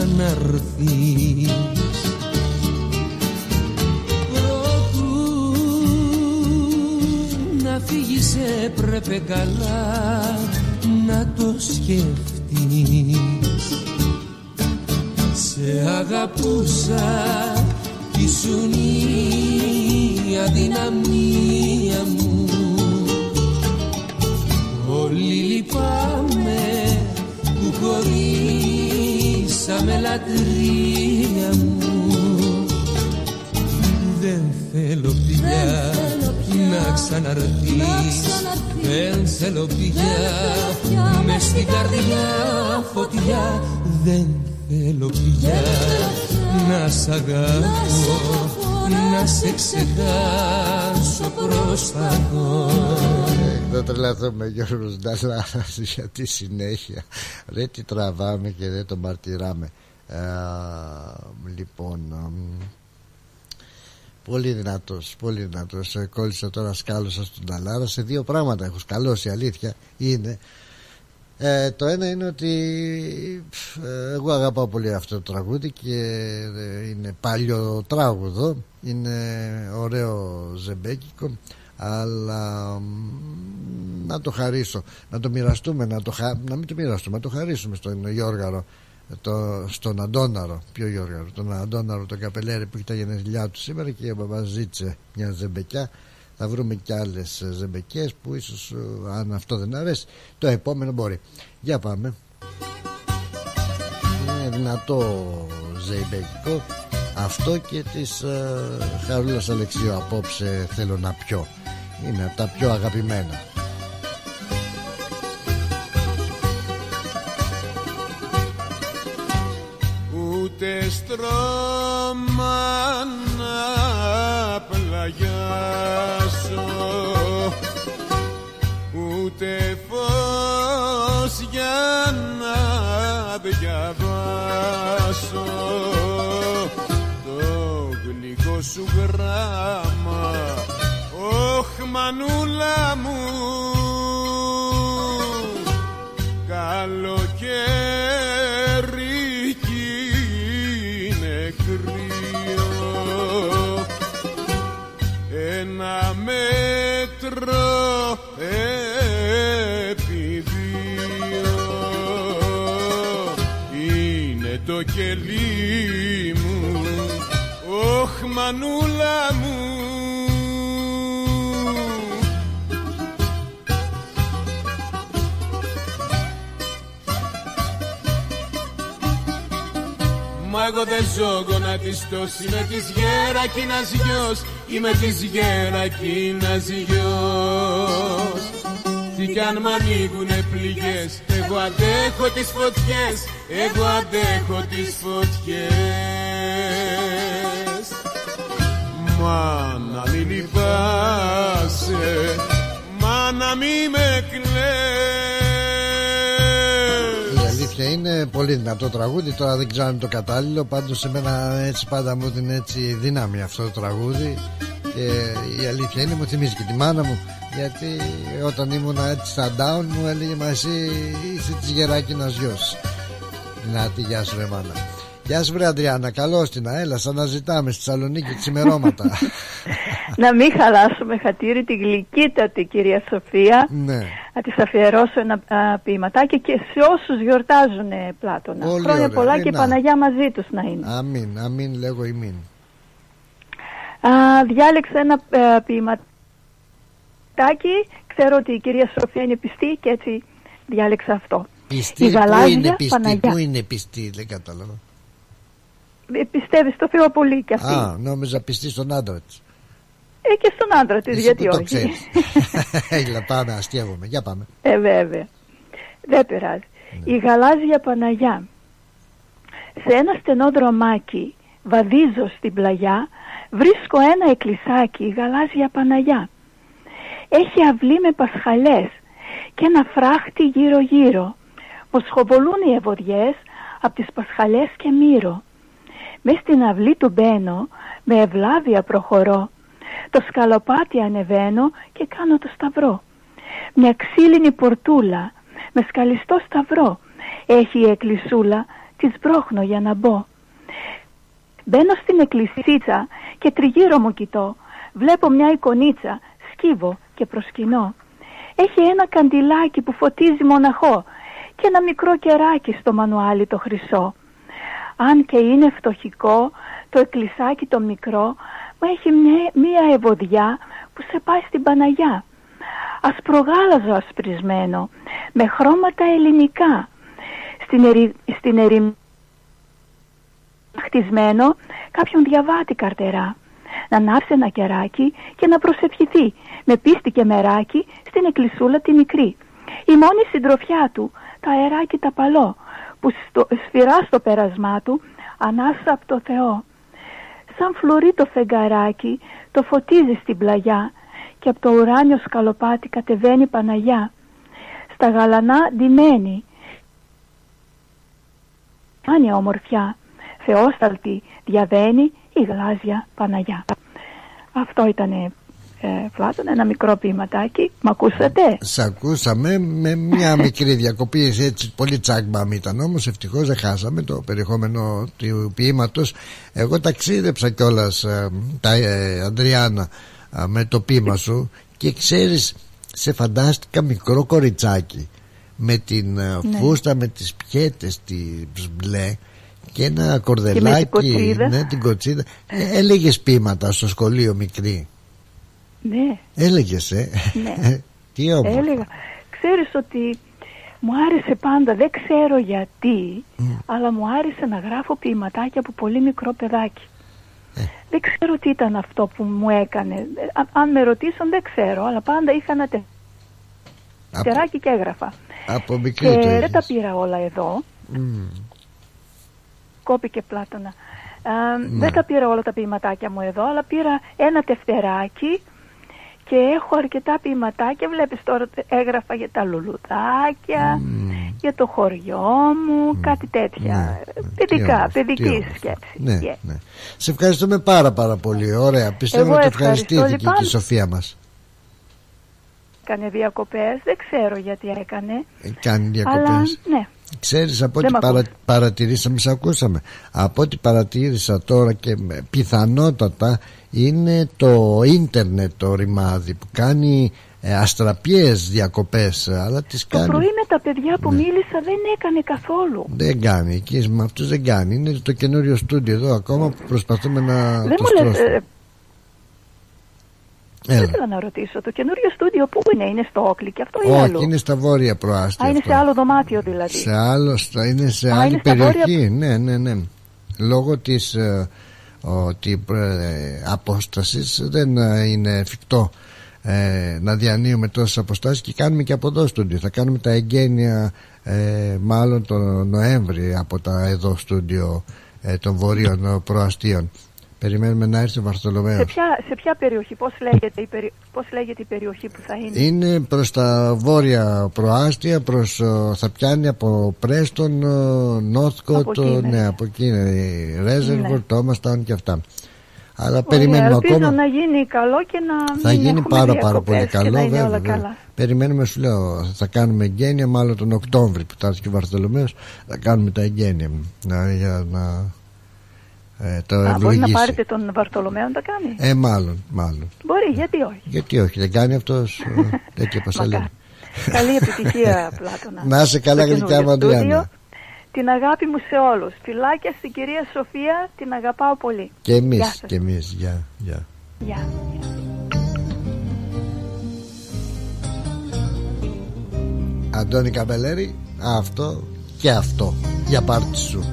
A: τρελαθούμε Γιώργος Νταλάρας για τη συνέχεια. Ρε τι τραβάμε και δεν το μαρτυράμε. Α, Λοιπόν αμ, Πολύ δυνατός Πολύ δυνατός. Ε, Κόλλησα τώρα σκάλωσα στον Νταλάρα Σε δύο πράγματα έχω σκαλώσει η αλήθεια Είναι. Ε, το ένα είναι ότι πφ, ε, εγώ αγαπάω πολύ αυτό το τραγούδι και ε, είναι παλιό τράγουδο είναι ωραίο ζεμπέκικο αλλά μ, να το χαρίσω. Να το μοιραστούμε να, το χα... να μην το μοιραστούμε να το χαρίσουμε στον Γιώργαρο το, στον Αντώναρο. Ποιο Γιώργαρο; Τον Αντώναρο τον Καπελέρη που έχει τα γενέθλιά του σήμερα και μας ζήτησε μια ζεμπεκιά. Θα βρούμε και άλλες ε, ζεμπεκές που ίσως ε, αν αυτό δεν αρέσει το επόμενο μπορεί. Για πάμε. Είναι δυνατό ζεμπεκικό αυτό και της ε, Χαρούλας Αλεξίου απόψε θέλω να πιω. Είναι από τα πιο αγαπημένα
I: Ούτε στρώμα να πλαγιάσω. Ούτε φως για να διαβάσω. Το γλυκό σου γράμμα Ωχ μανούλα μου. Καλοκαίρι μέτρο επί δύο Είναι το κελί μου. Ωχ μανούλα μου Μα εγώ δεν ζω γονατιστός Είμαι της γερακίνας γιος Είμαι της γερακίνας γιος Τι κι αν μ' ανοίγουνε πληγές Εγώ αντέχω τις φωτιές Εγώ αντέχω τις φωτιές. Μα να μην λυπάσαι Μα να μην με κλαις.
A: Η αλήθεια είναι πολύ δυνατό τραγούδι. Τώρα δεν ξέρω αν είναι το κατάλληλο. Πάντως σε μένα έτσι πάντα μου δίνει έτσι δύναμη αυτό το τραγούδι. Και η αλήθεια είναι μου θυμίζει και τη μάνα μου. Γιατί όταν ήμουν έτσι στα down μου έλεγε Μα εσύ είσαι της γεράκινας γιος Δυνατή γεια σου ρε μάνα Γεια σου βρε Αντριάννα καλώς την έλα Σαν να ζητάμε στη Θεσσαλονίκη ξημερώματα
V: Να μην χαλάσουμε χατήρι τη γλυκύτατη κυρία Σοφία.
A: Ναι
V: Να της αφιερώσω ένα α, ποιηματάκι και σε όσους γιορτάζουν ε, Πλάτωνα.
A: Πολύ
V: Χρόνια
A: ωραία.
V: πολλά
A: Ε,
V: και
A: να.
V: Παναγιά μαζί τους να είναι.
A: Αμήν αμήν λέγω ημίν
V: Α, διάλεξα ένα ε, ποιηματάκι. Ξέρω ότι η κυρία Σοφία είναι πιστή και έτσι διάλεξα αυτό.
A: Πιστή
V: Η
A: που
V: γαλάζια
A: είναι πιστή
V: Παναγιά.
A: Πού είναι πιστή δεν κατάλαβα
V: Ε, Πιστεύεις στο Θεό πολύ κι αυτή;
A: Α νόμιζα πιστή στον άντρα της
V: Ε, και στον άντρα της,
A: Εσύ
V: γιατί
A: που το
V: όχι.
A: ξέρεις. Έλα πάμε αστείευομαι Για πάμε
V: Ε, βέβαια. Δεν πειράζει. Η γαλάζια Παναγιά. Σε ένα στενό δρομάκι βαδίζω στην πλαγιά, βρίσκω ένα εκκλησάκι, γαλάζια Παναγιά. Έχει αυλή με πασχαλές και ένα φράχτη γύρω γύρω. Μοσχοβολούν οι ευωδιές από τις πασχαλές και μύρο. Μες στην αυλή του μπαίνω, με ευλάβεια προχωρώ. Το σκαλοπάτι ανεβαίνω και κάνω το σταυρό. Μια ξύλινη πορτούλα με σκαλιστό σταυρό. Έχει η εκκλησούλα, τη σπρώχνω για να μπω. Μπαίνω στην εκκλησίτσα και τριγύρω μου κοιτώ. Βλέπω μια εικονίτσα, σκύβω και προσκυνώ. Έχει ένα καντιλάκι που φωτίζει μοναχό και ένα μικρό κεράκι στο μανουάλι το χρυσό. Αν και είναι φτωχικό, το εκκλησάκι το μικρό μου έχει μια, μια ευωδιά που σε πάει στην Παναγιά. Ασπρογάλαζο ασπρισμένο, με χρώματα ελληνικά. Στην, ερη, στην ερημ- χτισμένο κάποιον διαβάτη καρτερά. Να ανάψει ένα κεράκι και να προσευχηθεί με πίστη και μεράκι στην εκκλησούλα τη μικρή. Η μόνη συντροφιά του, τα αεράκι τα παλό, που στο, σφυρά στο πέρασμά του ανάσα από το Θεό. Σαν φλουρί το φεγγαράκι, το φωτίζεις στην πλαγιά και από το ουράνιο σκαλοπάτι κατεβαίνει η Παναγιά. Στα γαλανά ντυμένη, άνια ομορφιά, θεόσταλτη διαβαίνει η γλάζια Παναγιά. Αυτό ήταν ε, Πλάτων, ένα μικρό ποιηματάκι. Μ' ακούσατε;
A: Σ' ακούσαμε με μια μικρή διακοπή έτσι πολύ τσάγκμπαμ ήταν όμως ευτυχώς δεν χάσαμε το περιεχόμενο του ποίηματος εγώ ταξίδεψα κιόλας ε, τα ε, Αντριάννα ε, με το ποίημα σου και ξέρεις σε φαντάστηκα μικρό κοριτσάκι με την ε,
V: Ναι.
A: φούστα με τις πιέτες τις μπλε και ένα κορδελάκι
V: Και με την κοτσίδα.
A: ναι, την κοτσίδα ε, έλεγες ποίηματα στο σχολείο μικρή
V: Ναι,
A: έλεγες ε;
V: Ναι.
A: τι όμορφο
V: Έλεγα. Ξέρεις ότι μου άρεσε πάντα, δεν ξέρω γιατί, αλλά μου άρεσε να γράφω ποιηματάκια από πολύ μικρό παιδάκι.
A: Ε.
V: Δεν ξέρω τι ήταν αυτό που μου έκανε. Ε, α- αν με ρωτήσουν δεν ξέρω, αλλά πάντα είχα ένα τε... τεράκι και έγραφα.
A: από μικρή
V: Και
A: το
V: δεν
A: είχες.
V: τα πήρα όλα εδώ.
A: Μμμ.
V: Κόπηκε πλάτωνα. Α,
A: Ναι.
V: Δεν τα πήρα όλα τα ποιηματάκια μου εδώ, αλλά πήρα ένα τευτεράκι και έχω αρκετά ποιηματάκια. Βλέπεις τώρα έγραφα για τα λουλουδάκια, για το χωριό μου, κάτι τέτοια. Παιδικά,
A: Ναι, Τι όμορφο, τι
V: παιδική
A: όμορφο.
V: σκέψη.
A: Ναι,
V: Yeah.
A: ναι. Σε ευχαριστούμε πάρα πάρα πολύ. Ωραία. Πιστεύω
V: Εγώ
A: ότι
V: ευχαριστώ,
A: ευχαριστήθηκε
V: λοιπόν.
A: και η Σοφία μας.
V: Έκανε διακοπές, δεν ξέρω γιατί έκανε.
A: Ε, Κάνει
V: Αλλά
A: διακοπές.
V: ναι,
A: Ξέρεις από
V: Δεν
A: ό,τι
V: μ'
A: παρα...
V: ακούς.
A: παρατηρήσαμε, σε ακούσαμε. Από ό,τι παρατήρησα τώρα και με- πιθανότατα είναι το ίντερνετ το ρημάδι που κάνει ε, αστραπιές διακοπές ε, αλλά τις
V: το
A: κάνει.
V: πρωί με τα παιδιά που
A: Ναι.
V: μίλησα δεν έκανε καθόλου.
A: Δεν κάνει, εκεί με αυτούς δεν κάνει. Είναι το καινούριο στούντιο εδώ ακόμα που προσπαθούμε να
V: δεν
A: το
V: μου λες,
A: στρώσουμε.
V: ε,
A: Έλα.
V: δεν ήθελα να ρωτήσω, το καινούριο στούντιο πού είναι, είναι στο Όκλι και αυτό ή
A: Όχι,
V: αλλού;
A: είναι στα βόρεια προάστια.
V: Α, είναι
A: αυτό.
V: σε άλλο δωμάτιο δηλαδή.
A: Σε άλλο, στα- είναι σε
V: Α,
A: άλλη
V: είναι στα
A: περιοχή. Ναι, ναι, ναι. Λόγω της ε, ότι, ε, απόστασης δεν ε, είναι εφικτό ε, να διανύουμε τόσες αποστάσεις και κάνουμε και από εδώ στούντιο. Θα κάνουμε τα εγγένεια ε, μάλλον τον Νοέμβρη από τα εδώ στούντιο ε, των βορείων ε, προαστίων. Περιμένουμε να έρθει ο Βαρθολομέος.
V: Σε ποια, σε ποια περιοχή, πώς λέγεται, η περι... πώς λέγεται η περιοχή που θα είναι;
A: Είναι προς τα βόρεια προάστια, προς, ε, θα πιάνει από Πρέστον, Νόθκοτ,
V: Από εκεί είναι.
A: ναι, από εκεί είναι, Ρέζερβορ,
V: Ναι.
A: Τόμαστάουν και αυτά. Αλλά
V: Ωραία,
A: περιμένουμε
V: ελπίζω
A: ακόμα.
V: να γίνει καλό και να
A: Θα
V: μην
A: γίνει
V: έχουμε
A: πάρα πάρα
V: διακοπές
A: πολύ
V: και
A: καλό,
V: να είναι
A: βέβαια.
V: όλα
A: βέβαια.
V: καλά.
A: Περιμένουμε, σου λέω, θα κάνουμε εγγένεια μάλλον τον Οκτώβρη που θα έρθει και ο Βαρθολομέος, θα κάνουμε τα εγγένεια να, για να ε, το
V: Α, μπορεί να
A: ευλογήσει.
V: πάρετε τον Βαρτολομαίο να τα κάνει;
A: Ε, μάλλον, μάλλον.
V: Μπορεί, γιατί όχι;
A: Γιατί όχι, δεν κάνει αυτός ε, τέτοια πασαλή.
V: Καλή επιτυχία, Πλάτωνα.
A: Να είσαι καλά,
V: Στο
A: γλυκιά
V: καινούριο
A: μου, Αντριάννα.
V: στούντιο. Την αγάπη μου σε όλους. Φιλάκια στην κυρία Σοφία, την αγαπάω πολύ.
A: Και
V: Γεια
A: εμείς,
V: σας.
A: και εμείς, γεια, γεια.
V: Γεια.
A: Αντώνη Καμπελέρη, αυτό και αυτό για πάρτι σου.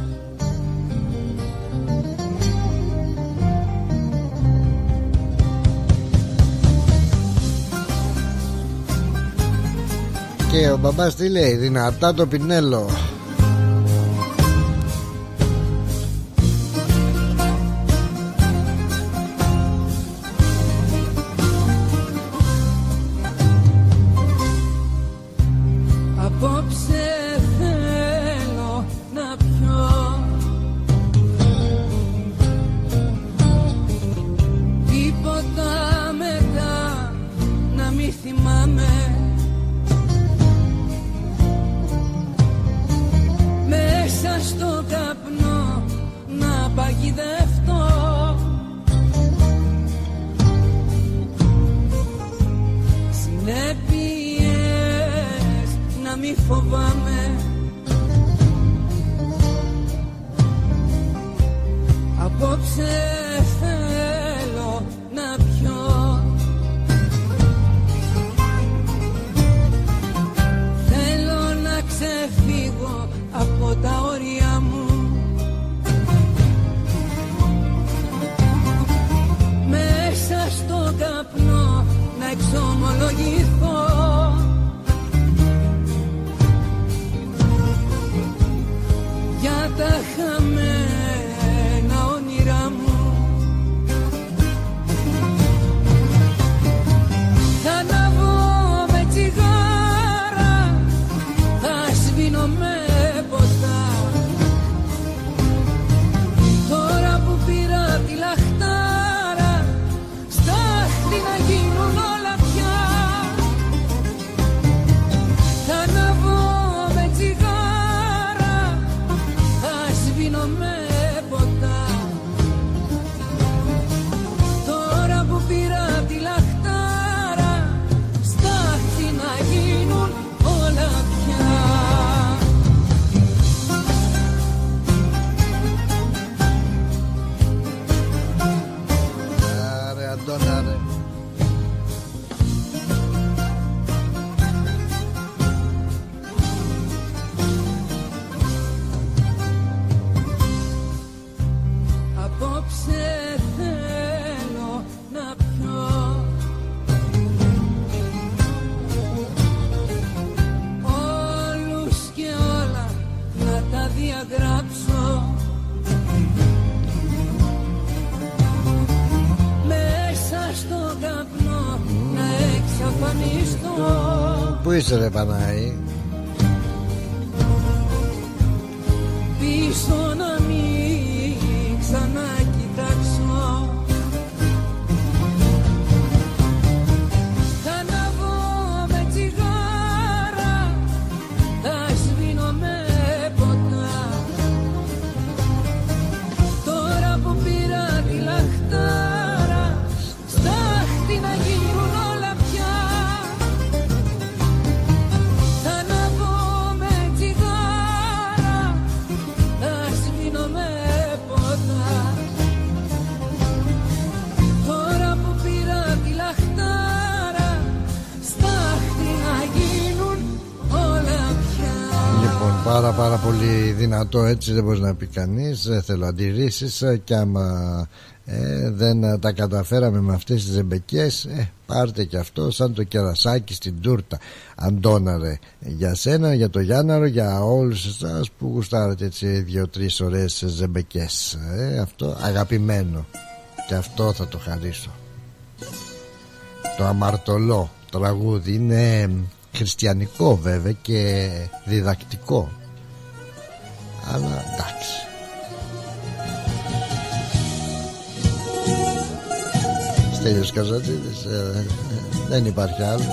A: Και ο μπαμπάς τι λέει, δυνατά το πινέλο.
K: Εξαφανιστώ
A: Πού είσαι ρε Πανάη
K: Πίσω να
A: πάρα πάρα πολύ δυνατό έτσι δεν μπορεί να πει κανείς Δεν θέλω αντιρρήσεις ε, και άμα ε, δεν ε, τα καταφέραμε με αυτές τις ζεμπεκές ε, πάρτε και αυτό σαν το κερασάκι στην τούρτα. Αντώναρε για σένα, για το Γιάνναρο για όλους εσάς που γουστάρετε έτσι δύο-τρεις ωραίες ζεμπεκές ε, αυτό αγαπημένο. Και αυτό θα το χαρίσω. Το αμαρτωλό τραγούδι είναι χριστιανικό βέβαια και διδακτικό αλλά εντάξει. Στέλιος Καζατζίδης ε, ε, δεν υπάρχει άλλος.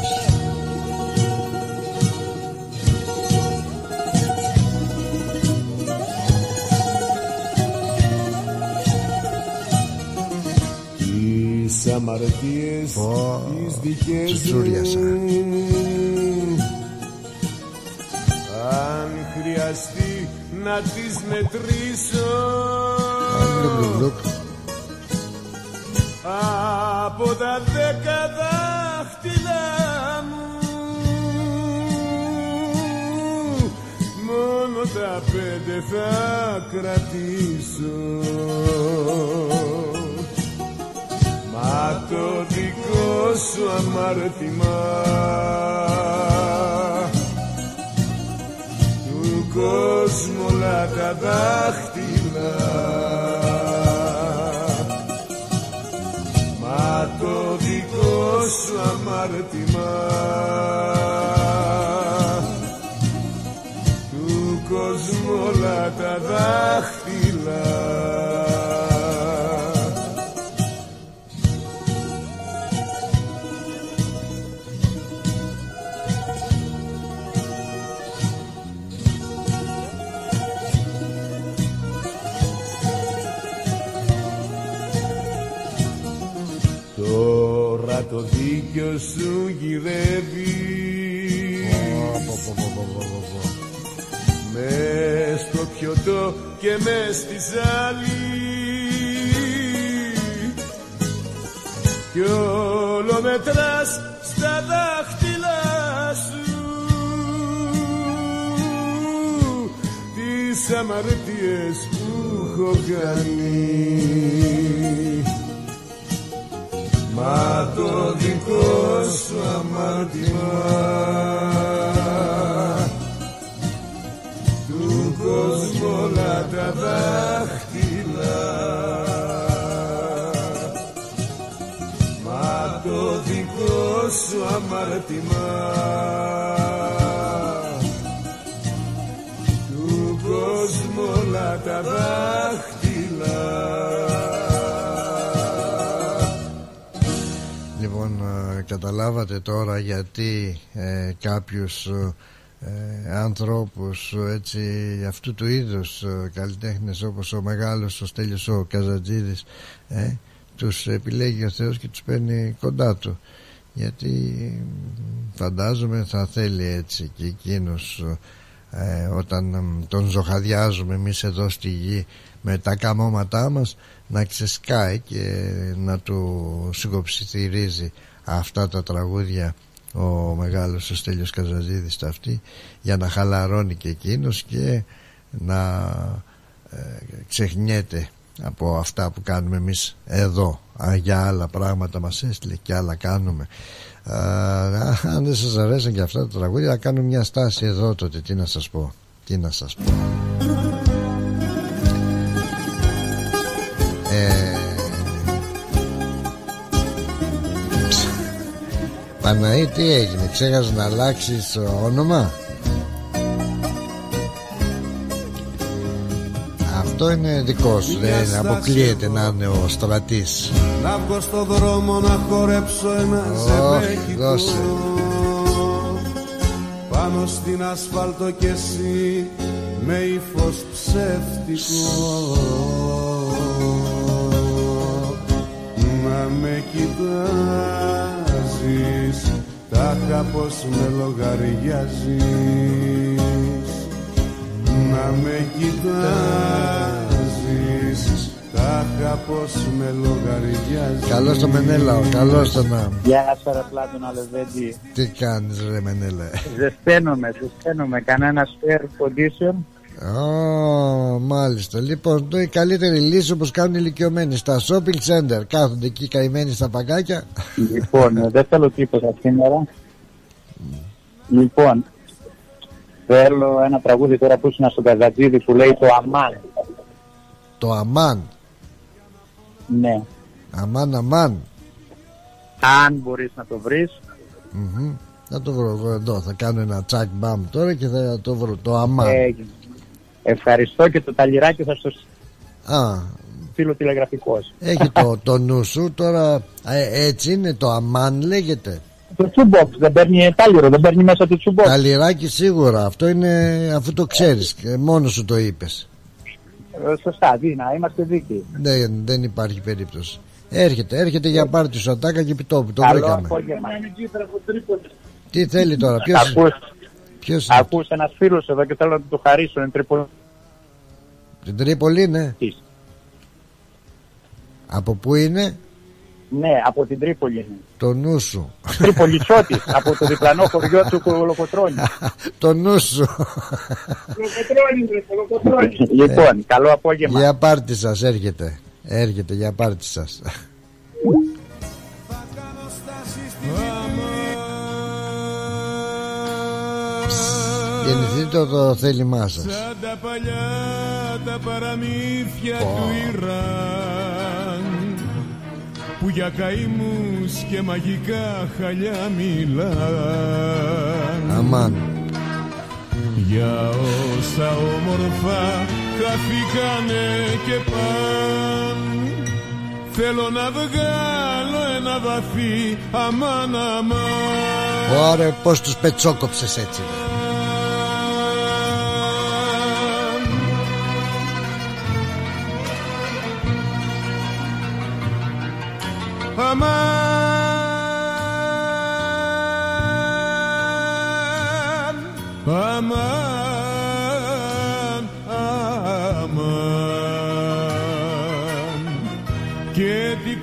I: Τις αμαρτίες τις δικές
A: τσουτσούριασα.
I: Αν χρειαστεί να τις μετρήσω
A: Γλουκ, γλουκ, γλουκ.
I: Από τα δέκα δάχτυλα μου Μόνο τα πέντε θα κρατήσω Μα το δικό σου αμάρτημα Του κόσμου όλα τα δάχτυλα Μα το δικό σου αμάρτημα Του κόσμου όλα τα δάχτυλα Τώρα το δίκιο σου γυρεύει.
A: Πω, πω, πω, πω, πω, πω.
I: Μες στο πιωτό και μες στη ζάλη. Κι όλο μετράς στα δάχτυλά σου. Τις αμαρτίες που έχω κάνει Μα το δικό σου αμάρτημα. Του κόσμου όλα τα δάχτυλα. Μα το δικό σου αμάρτημα
A: καταλάβατε τώρα γιατί ε, κάποιους ε, ε, ανθρώπους ε, έτσι αυτού του είδους ε, καλλιτέχνες όπως ο μεγάλος ο Στέλιος ο Καζατζίδης ε, τους επιλέγει ο Θεός και τους παίρνει κοντά του. Γιατί φαντάζομαι θα θέλει έτσι και εκείνος ε, όταν ε, τον ζωχαδιάζουμε εμείς εδώ στη γη με τα καμώματά μας να ξεσκάει και να του συγκοψιθυρίζει αυτά τα τραγούδια ο μεγάλος ο Στέλιος Καζαζίδης τα αυτή για να χαλαρώνει και εκείνος και να ε, ξεχνιέται από αυτά που κάνουμε εμείς εδώ. Α, για άλλα πράγματα μας έστειλε και άλλα κάνουμε. Α, αν δεν σας αρέσουν και αυτά τα τραγούδια θα κάνουμε μια στάση εδώ τότε. Τι να σας πω τι να σας πω Παναή τι έγινε Ξέχασες να αλλάξεις το όνομα; Αυτό είναι δικός σου Δεν αποκλείεται να είναι ο στρατής.
I: Να βγω στο δρόμο να χορέψω ένα ζευγάκι
A: δώσε.
I: Πάνω στην ασφάλτο κι εσύ με ύφος ψεύτικο. Να με κοιτάζεις Τάχα πως με λογαριάζεις Να με κοιτάζεις Τάχα πως με λογαριάζεις
A: Καλώς το Μενέλαο Καλώς το να
W: Γεια σας ρε Πλάτωνα Λεβέντη.
A: Τι κάνεις ρε Μενέλα
W: Ζεσταίνομαι, ζεσταίνομαι. Κανένα air condition.
A: Ω, μάλιστα. Λοιπόν, το η καλύτερη λύση όπως κάνουν οι ηλικιωμένοι στα shopping center. Κάθονται εκεί καημένοι στα παγκάκια.
W: Λοιπόν, ε, δεν θέλω τίποτα σήμερα. Λοιπόν, θέλω ένα τραγούδι τώρα που ήσουν στο Καζατζίδι που λέει το Αμάν.
A: Το αμάν.
W: Ναι.
A: Αμάν, αμάν.
W: Αν μπορείς να το βρεις.
A: Μμμ. Θα το βρω εγώ εδώ. Θα κάνω ένα τσακ μπαμ τώρα και θα το βρω. Το αμάν.
W: Έγινε. Ευχαριστώ και το ταλιράκι θα στο
A: Α,
W: στείλω τηλεγραφικός.
A: έχει το, το νου σου τώρα. ε, έτσι είναι το αμάν λέγεται.
W: Το τσουμπόξ δεν παίρνει τάλιρο, δεν παίρνει μέσα το τσουμπόξ.
A: Τα λιράκι σίγουρα. Αυτό είναι αφού το ξέρεις. και Μόνος σου το είπες.
W: Ε, Σωστά, δίνα, είμαστε δίκαιοι.
A: Δεν, δεν υπάρχει περίπτωση. Έρχεται, έρχεται για πάρτι σου ατάκα και επιτόπου. Το
W: Καλό
A: βρήκαμε.
W: απόγευμα.
A: Τι θέλει τώρα, ποιος,
W: Ακούς,
A: ποιος είναι;
W: ακούς ένας φίλος εδώ και θέλω να του το χαρίσω. Είναι τρίπο...
A: Την Τρίπολη είναι. Από πού είναι;
W: Ναι, από την Τρίπολη είναι.
A: Το νου σου.
W: Τριπολιτσότης, από το διπλανό χωριό του Κολοκοτρώνη.
A: το νου σου.
W: λοιπόν, καλό απόγευμα.
A: Για πάρτι σας έρχεται. Έρχεται για πάρτι σας. Γεννηθείτε το θέλημά σας.
I: Σαν τα παλιά τα παραμύθια του Ιράν που για καημούς και μαγικά χαλιά μιλάν
A: Αμάν.
I: για όσα όμορφα χαθήκανε και παν θέλω να βγάλω ένα βαθύ αμάν αμάν
A: Ωραία, πώς τους πετσόκοψες έτσι.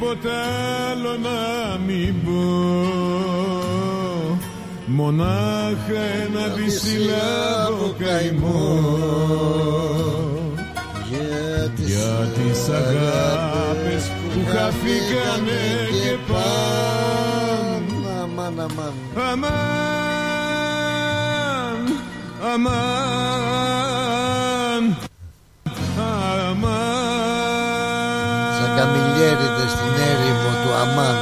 I: Τίποτα άλλο να μην πω. Μονάχα ένα δυσιλάβο καημό. Για τις αγάπες που χαθήκανε και παν
A: Αμάν, αμάν.
I: αμάν, αμάν, αμάν.
A: Σαν καμιλιέριδες στην έρημο του αμάν.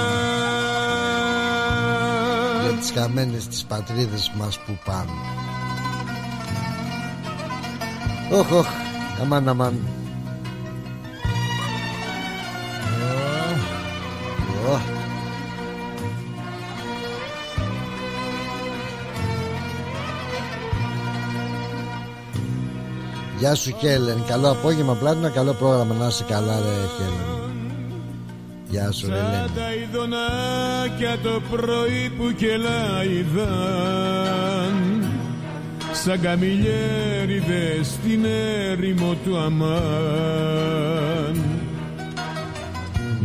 A: Για τις χαμένες τις πατρίδες μας που πάνε. Όχ, όχ, αμάν, αμάν. Ω. Γεια σου Χέλεν Καλό απόγευμα πλάτωνα. Καλό πρόγραμμα. Να είσαι καλά ρε Χέλεν Γεια σου ρε
I: Σαν
A: Λένα
I: τα ειδονάκια το πρωί που κελάιδαν Σαν καμιλιέριδες στην έρημο του αμάν.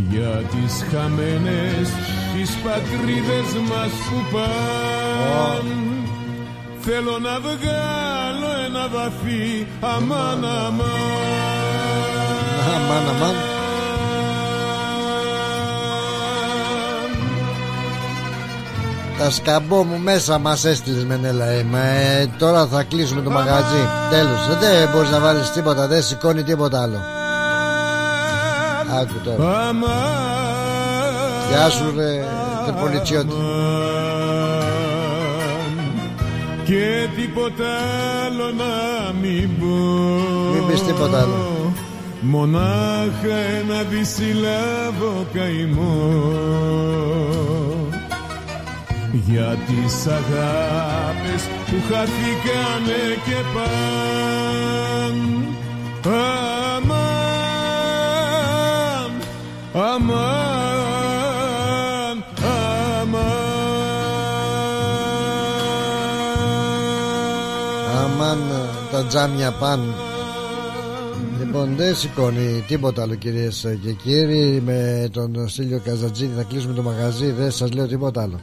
I: Για τις χαμένες τις πατρίδες μας που παν Θέλω να βγάλω ένα βαθύ αμάν αμάν.
A: Αμάν αμάν Τα σκαμπό μου μέσα μας έστειλες Μενέλα ε, μα, ε, Τώρα θα κλείσουμε το μαγαζί. Τέλος. Ε, Δεν μπορείς να βάλεις τίποτα Δεν σηκώνει τίποτα άλλο. Άκου τώρα. Γεια σου ρε Τερπολιτσιώτη
I: και τίποτα άλλο να μην πω.
A: Μην πεις τίποτα άλλο.
I: Μονάχα ένα δυσιλάβο καημό Για τις αγάπες που χαθήκανε και παν. Αμάν, αμάν,
A: Αμάν. Τα τζάμια παν. Λοιπόν δεν σηκώνει τίποτα άλλο κυρίες και κύριοι. Με τον Στήλιο Καζατζίδη θα κλείσουμε το μαγαζί. Δεν σας λέω τίποτα άλλο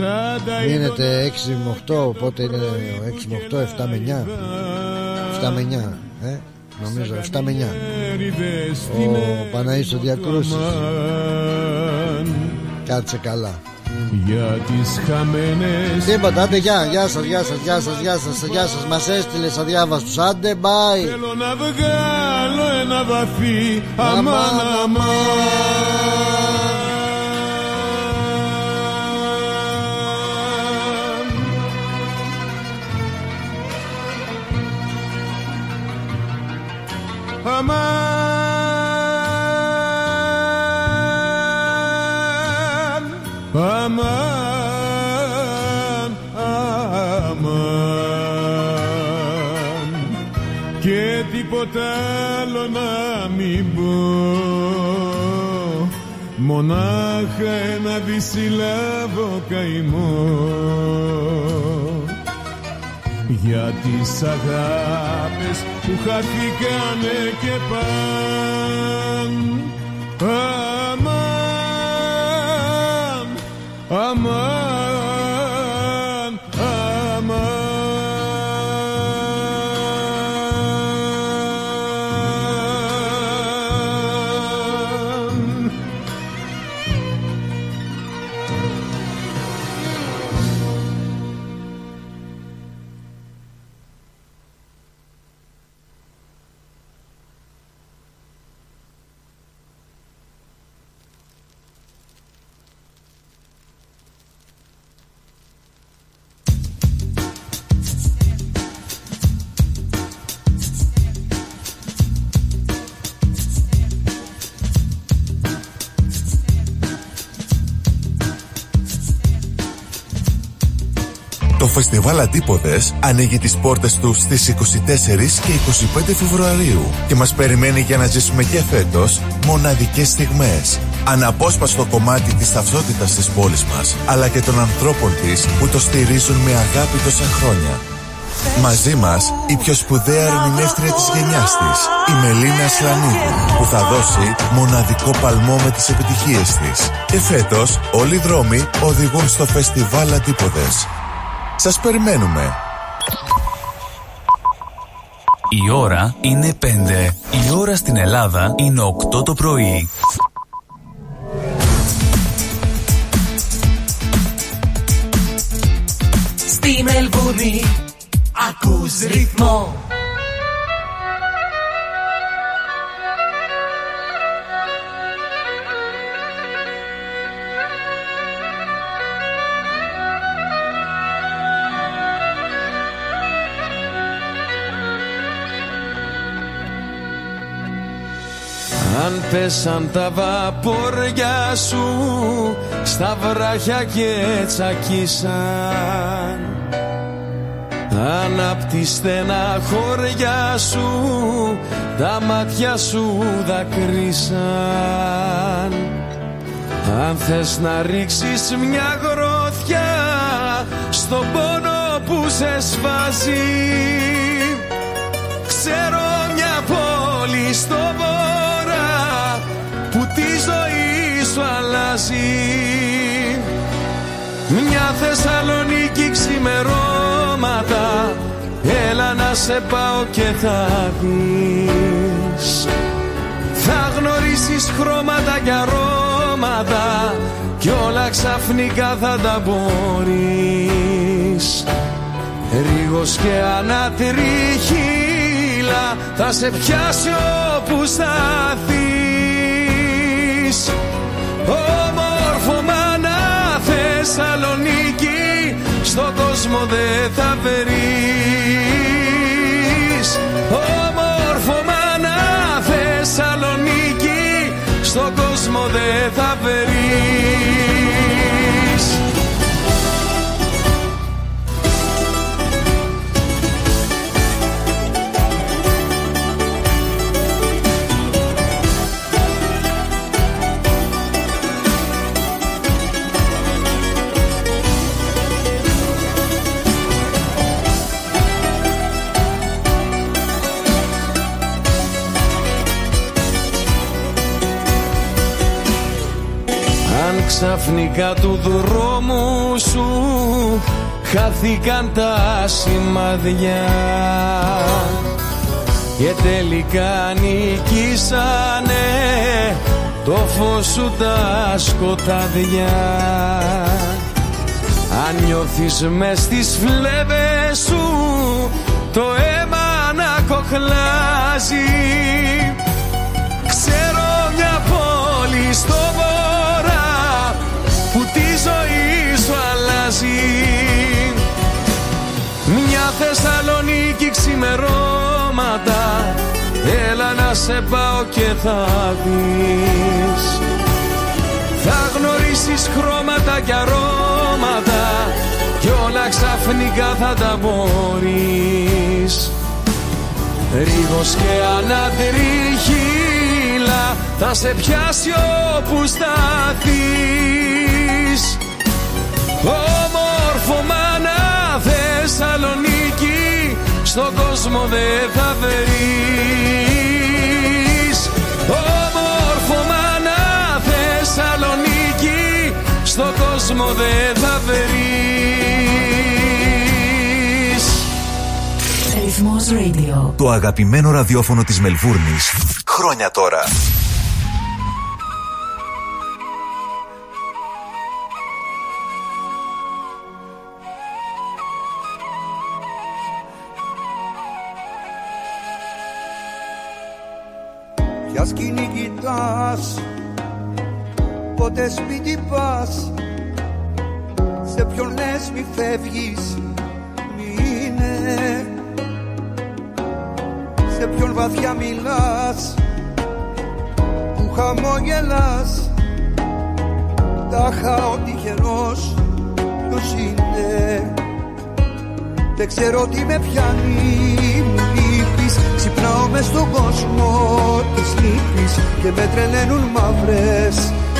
I: Σαν τα
A: Μείνετε 6 με 8 Πότε είναι 6 με 8 7 με 9 7 με 9 ε, Νομίζω 7 με 9 Ο Παναής ο Διακρούσης. Κάτσε καλά.
I: Για τις χαμένες
A: Τίποτα, άντε γεια, γεια σας, γεια σας, γεια σας, γεια σας, γεια σας. Μας έστειλες αδιάβαστους, άντε bye.
I: Θέλω να βγάλω ένα βαθύ. Αμάν. αμάν Αμάν. Αμάν. Αμάν. Και τίποτα άλλο να μην πω. Μονάχα ένα δυσιλάβο καημό. Για τις αγάπες που χαθήκανε και παν. Αμάν αμάν
X: Το φεστιβάλ Αντίποδες ανοίγει τις πόρτες του στις 24 και 25 Φεβρουαρίου και μας περιμένει για να ζήσουμε και φέτος μοναδικές στιγμές. Αναπόσπαστο κομμάτι της ταυτότητας της πόλης μας, αλλά και των ανθρώπων της που το στηρίζουν με αγάπη τόσα χρόνια. Μαζί μας η πιο σπουδαία ερμηνεύτρια της γενιάς της, η Μελίνα Σλανίδου, που θα δώσει μοναδικό παλμό με τις επιτυχίες της. Και φέτος όλοι οι δρόμοι οδηγούν στο φεστιβάλ Αντίποδες. Σας περιμένουμε.
E: Η ώρα είναι 5. Η ώρα στην Ελλάδα είναι 8 το πρωί.
K: Στη Μελβούνι ακούς ρυθμό
I: πέσαν τα βαπόρια σου στα βράχια και τσακίσαν. Αν απ' τη στενά χωριά σου τα μάτια σου δακρύσαν. Αν θες να ρίξεις μια γροθιά στον πόνο που σε σβάζει Ξέρω μια πόλη στο σου αλλάζει. Μια Θεσσαλονίκη ξημερώματα Έλα να σε πάω και θα δεις. Θα γνωρίσεις χρώματα και αρώματα Κι όλα ξαφνικά θα τα μπορείς. Ρίγος και ανατριχύλα θα σε πιάσει όπου σταθείς Όμορφο μάνα Θεσσαλονίκη στον κόσμο δεν θα βρεις Όμορφο μάνα Θεσσαλονίκη στον κόσμο δεν θα βρεις ξαφνικά του δρόμου σου χάθηκαν τα σημαδιά και τελικά νικήσανε το φως σου τα σκοτάδια. Αν νιώθεις μες στις φλέβες σου το αίμα να κοχλάζει. Ξέρω μια πόλη στο αλλάζει Μια Θεσσαλονίκη ξημερώματα Έλα να σε πάω και θα δεις. Θα γνωρίσεις χρώματα και αρώματα Κι όλα ξαφνικά θα τα μπορείς. Ρίγος και ανατριχύλα θα σε πιάσει όπου σταθείς Όμορφο μάνα Θεσσαλονίκη στον κόσμο δεν θα βρεις Όμορφο μάνα Θεσσαλονίκη στον κόσμο δεν θα βρεις
R: Ρυθμός Radio. Το αγαπημένο ραδιόφωνο της Μελβούρνης. Χρόνια τώρα.
Y: Κοιτάς Πότε σπίτι πας. Σε ποιον λες μη φεύγεις Μείνε Σε ποιον βαθιά μιλάς Που χαμόγελας Τάχα ο τυχερός Ποιος είναι. Δεν ξέρω τι με πιάνει. Μου λείπεις Ξυπνάω μες στον κόσμο της λύπης Και με τρελαίνουν μαύρες